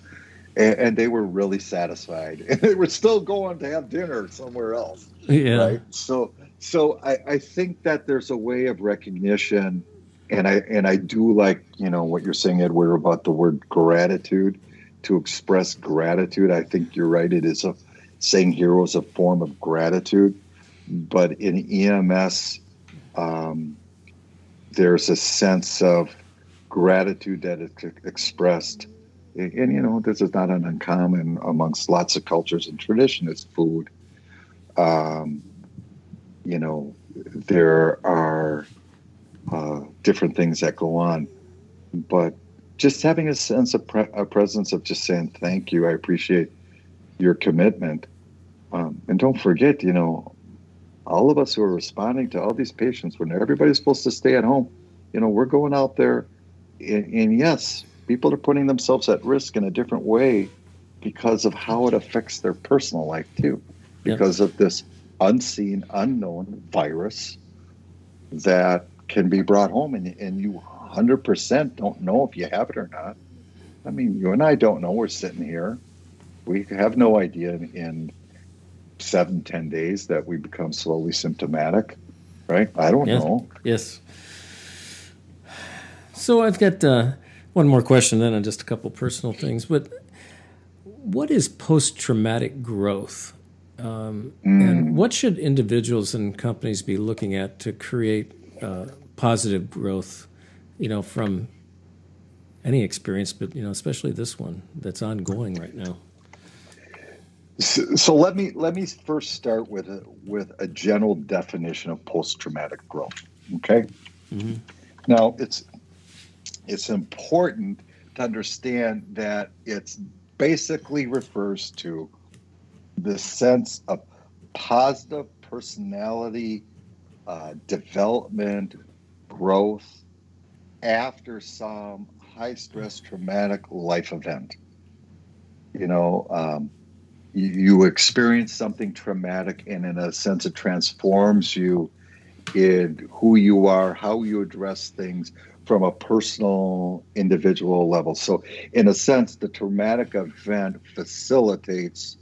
and, and, they were really satisfied, and they were still going to have dinner somewhere else. Yeah. Right. So, so I, I think that there's a way of recognition and I and I do like you know what you're saying, Edward, about the word gratitude. To express gratitude, I think you're right. It is a saying hero is a form of gratitude, but in EMS, um, there's a sense of gratitude that is expressed. And, and, you know, this is not an uncommon amongst lots of cultures and tradition. It's food. Um, you know, there are uh, different things that go on. But just having a sense of pre- a presence of just saying thank you, I appreciate your commitment, um, and don't forget, you know, all of us who are responding to all these patients when everybody's supposed to stay at home, you know, we're going out there, and, and yes, people are putting themselves at risk in a different way because of how it affects their personal life too, because yep. of this unseen, unknown virus that can be brought home and, and you 100% don't know if you have it or not. I mean, you and I don't know. We're sitting here. We have no idea in, in seven, ten days that we become slowly symptomatic, right? I don't yes. know. Yes. So I've got uh, one more question then on just a couple personal things. But what is post traumatic growth? Um, mm. And what should individuals and companies be looking at to create uh, positive growth, you know, from any experience, but you know, especially this one that's ongoing right now. So, so let me let me first start with a with a general definition of post traumatic growth. Okay. Mm-hmm. Now it's it's important to understand that it's basically refers to the sense of positive personality uh, development growth after some high stress traumatic life event. You know, um, you, you, experience something traumatic, and in a sense, it transforms you in who you are, how you address things from a personal, individual level. So, in a sense, the traumatic event facilitates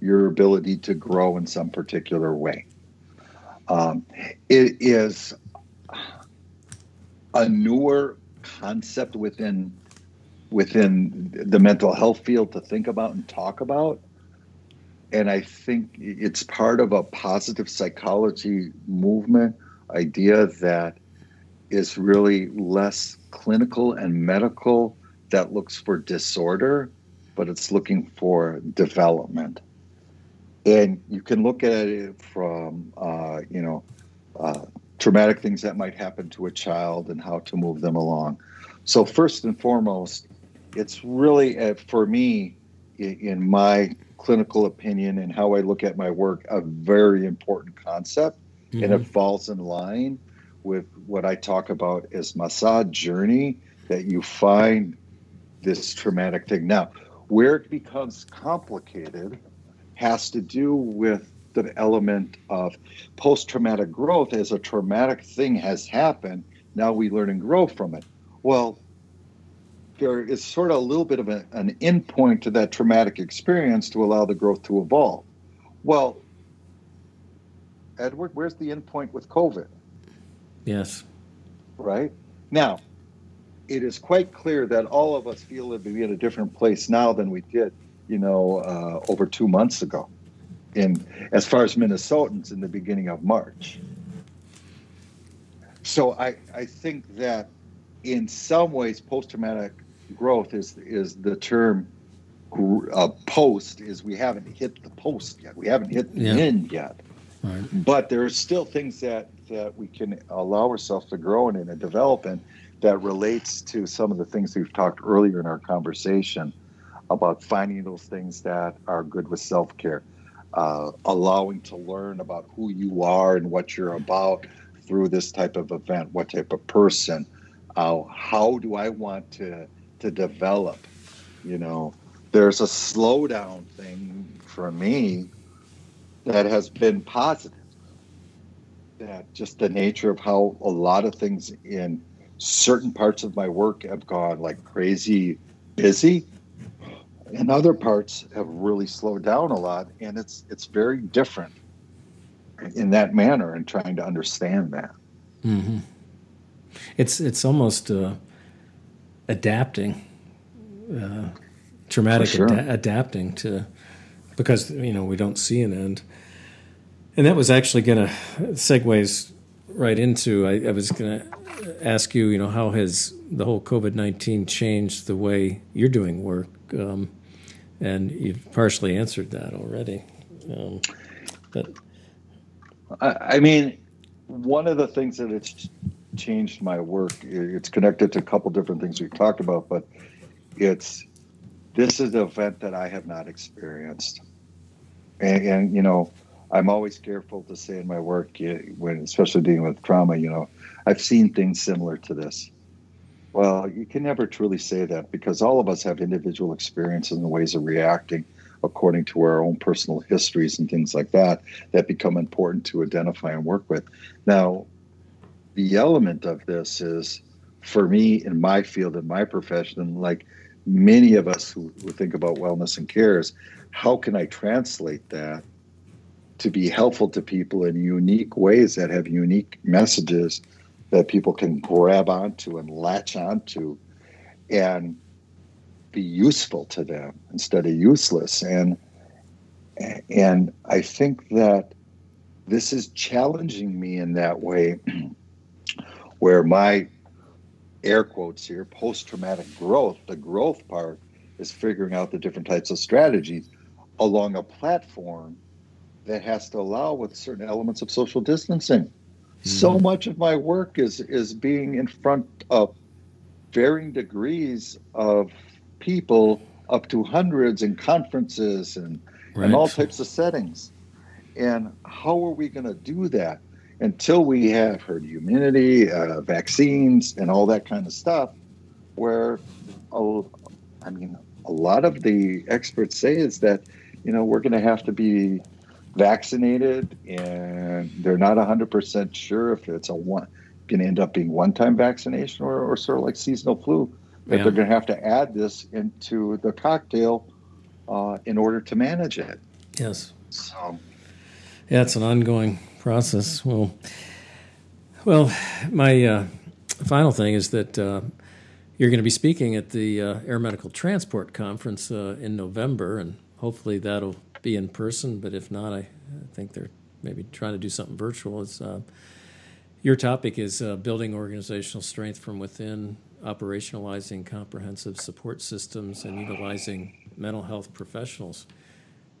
your ability to grow in some particular way. Um, it is a newer concept within within the mental health field to think about and talk about and i think it's part of a positive psychology movement idea that is really less clinical and medical that looks for disorder but it's looking for development and you can look at it from uh, you know uh, traumatic things that might happen to a child and how to move them along. So, first and foremost, it's really, uh, for me, in my clinical opinion and how I look at my work, a very important concept. Mm-hmm. And it mm-hmm. falls in line with what I talk about as Masa journey that you find this traumatic thing. Now, where it becomes complicated has to do with the element of post traumatic growth as a traumatic thing has happened. Now we learn and grow from it. Well, there is sort of a little bit of a, an endpoint to that traumatic experience to allow the growth to evolve. Well, Edward, where's the endpoint with COVID? Yes. Right? Now, it is quite clear that all of us feel to be in a different place now than we did, you know, uh, over two months ago in as far as Minnesotans in the beginning of March. So I, I think that in some ways post-traumatic growth is is the term uh, post is we haven't hit the post yet. We haven't hit the yeah. end yet. Right. But there are still things that that we can allow ourselves to grow in and develop in that relates to some of the things we've talked earlier in our conversation about finding those things that are good with self-care uh, allowing to learn about who you are and what you're about through this type of event, what type of person, uh, how do I want to to develop? You know, there's a slowdown thing for me that has been positive. That just the nature of how a lot of things in certain parts of my work have gone like crazy busy and other parts have really slowed down a lot and it's it's very different in that manner and trying to understand that mm-hmm. It's it's almost uh, adapting, uh, traumatic sure. ad- adapting to because you know we don't see an end. And that was actually going to segues right into. I, I was going to ask you, you know, how has the whole COVID nineteen changed the way you're doing work? Um, and you've partially answered that already. Um, but I, I mean, one of the things that it's changed my work. It's connected to a couple different things we've talked about, but it's this is an event that I have not experienced, and, and you know, I'm always careful to say in my work when, especially dealing with trauma, you know, I've seen things similar to this. Well, you can never truly say that because all of us have individual experiences and ways of reacting according to our own personal histories and things like that that become important to identify and work with. Now, the element of this is for me in my field in my profession like many of us who, who think about wellness and cares how can i translate that to be helpful to people in unique ways that have unique messages that people can grab onto and latch onto and be useful to them instead of useless and and i think that this is challenging me in that way where my air quotes here post traumatic growth, the growth part is figuring out the different types of strategies along a platform that has to allow with certain elements of social distancing. So much of my work is is being in front of varying degrees of people up to hundreds in conferences and, right. and all types of settings. And how are we going to do that? until we have herd immunity, uh, vaccines, and all that kind of stuff, where, oh, I mean, a lot of the experts say is that, you know, we're going to have to be vaccinated, and they're not 100% sure if it's a one going to end up being one-time vaccination or, or sort of like seasonal flu. That yeah. they're going to have to add this into the cocktail uh, in order to manage it. Yes. So. Yeah, it's an ongoing process. Well, well, my uh, final thing is that uh, you're going to be speaking at the uh, Air Medical Transport Conference uh, in November, and hopefully that'll be in person. But if not, I, I think they're maybe trying to do something virtual. It's, uh, your topic is uh, building organizational strength from within, operationalizing comprehensive support systems, and utilizing mental health professionals.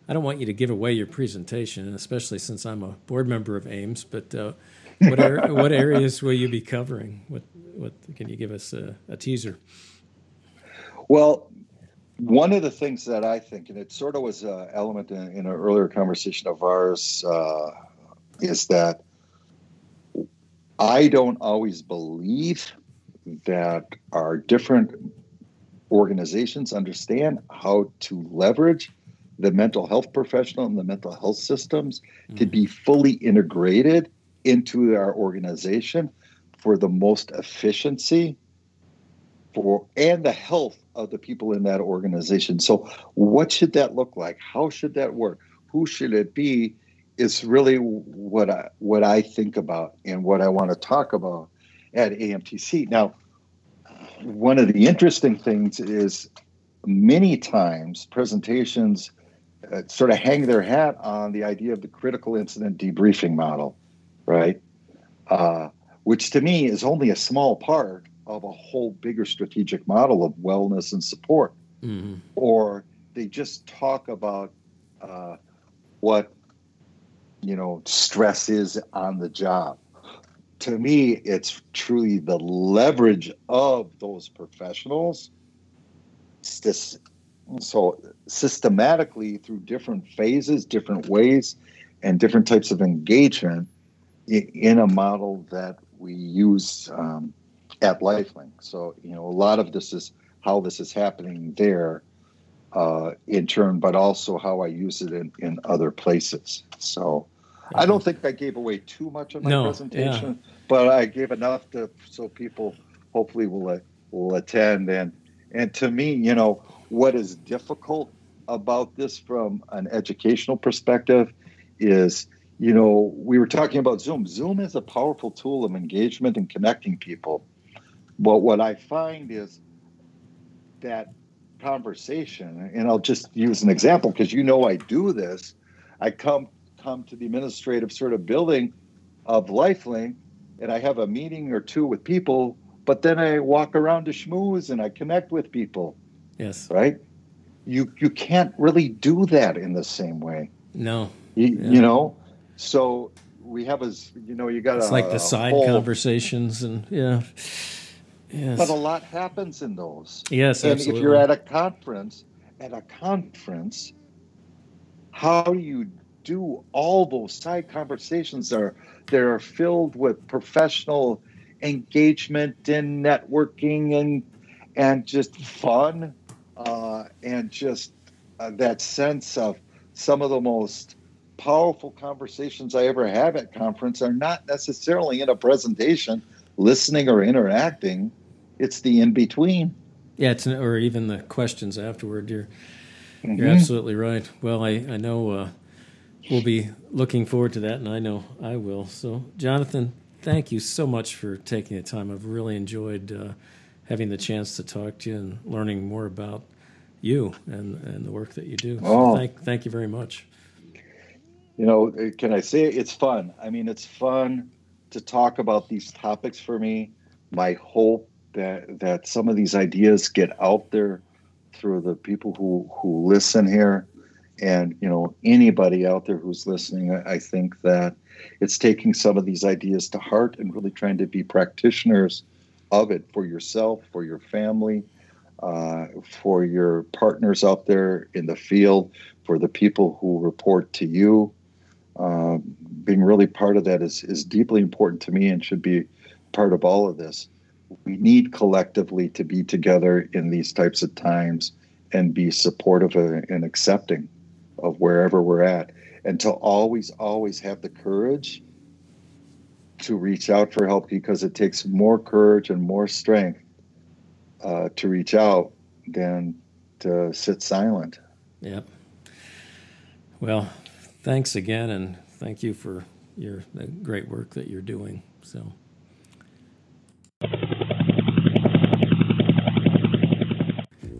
I don't want you to give away your presentation, especially since I'm a board member of AAMS. But uh, what are, what areas will you be covering? What what can you give us a, a teaser? Well, one of the things that I think, and it sort of was an element in, in an earlier conversation of ours, uh, is that I don't always believe that our different organizations understand how to leverage the mental health professional and the mental health systems mm-hmm. to be fully integrated into our organization for the most efficiency for and the health of the people in that organization. So what should that look like? How should that work? Who should it be? Is really what I what I think about and what I want to talk about at AMTC. Now, one of the interesting things is many times presentations uh, sort of hang their hat on the idea of the critical incident debriefing model, right? Uh, which to me is only a small part of a whole bigger strategic model of wellness and support. Mm-hmm. Or they just talk about uh, what you know stress is on the job. To me, it's truly the leverage of those professionals this so systematically through different phases, different ways, and different types of engagement in a model that we use um, at LifeLink. So you know, a lot of this is how this is happening there uh, in turn, but also how I use it in, in other places. So I don't think I gave away too much of my no, presentation, yeah. but I gave enough to so people hopefully will will attend and and to me, you know, what is difficult about this from an educational perspective is you know, we were talking about Zoom. Zoom is a powerful tool of engagement and connecting people. But what I find is that conversation, and I'll just use an example because you know I do this. I come come to the administrative sort of building of LifeLink, and I have a meeting or two with people, but then I walk around to schmooze and I connect with people. Yes. Right. You you can't really do that in the same way. No. You, yeah. you know, so we have a you know you got it's a, like the side whole, conversations and yeah. Yes. But a lot happens in those. Yes, and absolutely. if you're at a conference, at a conference, how do you do all those side conversations are that are filled with professional engagement and networking and and just fun uh, and just uh, that sense of some of the most powerful conversations I ever have at conference are not necessarily in a presentation, listening or interacting. It's the in between. Yeah, it's or even the questions afterward. You're mm-hmm. you're absolutely right. Well, I I know uh, we'll be looking forward to that, and I know I will. So, Jonathan, thank you so much for taking the time. I've really enjoyed uh, having the chance to talk to you and learning more about you and, and the work that you do. Oh. thank, thank you very much. You know, can I say it? it's fun? I mean, it's fun to talk about these topics for me. My hope that that some of these ideas get out there through the people who who listen here. And you know anybody out there who's listening I, think that it's taking some of these ideas to heart and really trying to be practitioners of it for yourself for your family uh, for your partners out there in the field for the people who report to you. Uh, being really part of that is, is deeply important to me and should be part of all of this we need collectively to be together in these types of times and be supportive and accepting of wherever we're at and to always always have the courage to reach out for help because it takes more courage and more strength uh, to reach out than to sit silent. Yep. Well thanks again and thank you for your the great work that you're doing so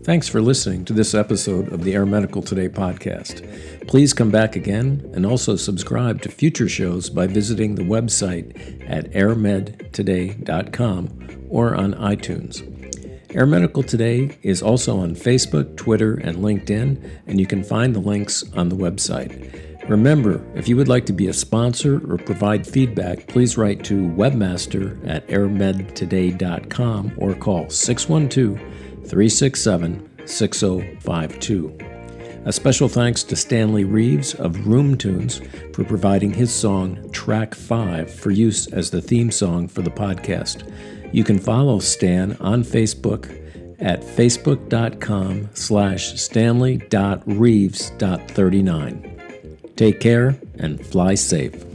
Thanks for listening to this episode of the Air Medical Today podcast. Please come back again and also subscribe to future shows by visiting the website at airmedtoday.com or on iTunes. Air Medical Today is also on Facebook, Twitter, and LinkedIn, and you can find the links on the website. Remember, if you would like to be a sponsor or provide feedback, please write to webmaster at airmedtoday.com or call 612 367 6052. A special thanks to Stanley Reeves of Room Tunes for providing his song Track 5 for use as the theme song for the podcast. You can follow Stan on Facebook at facebook.com slash stanley.reeves.39. Take care and fly safe.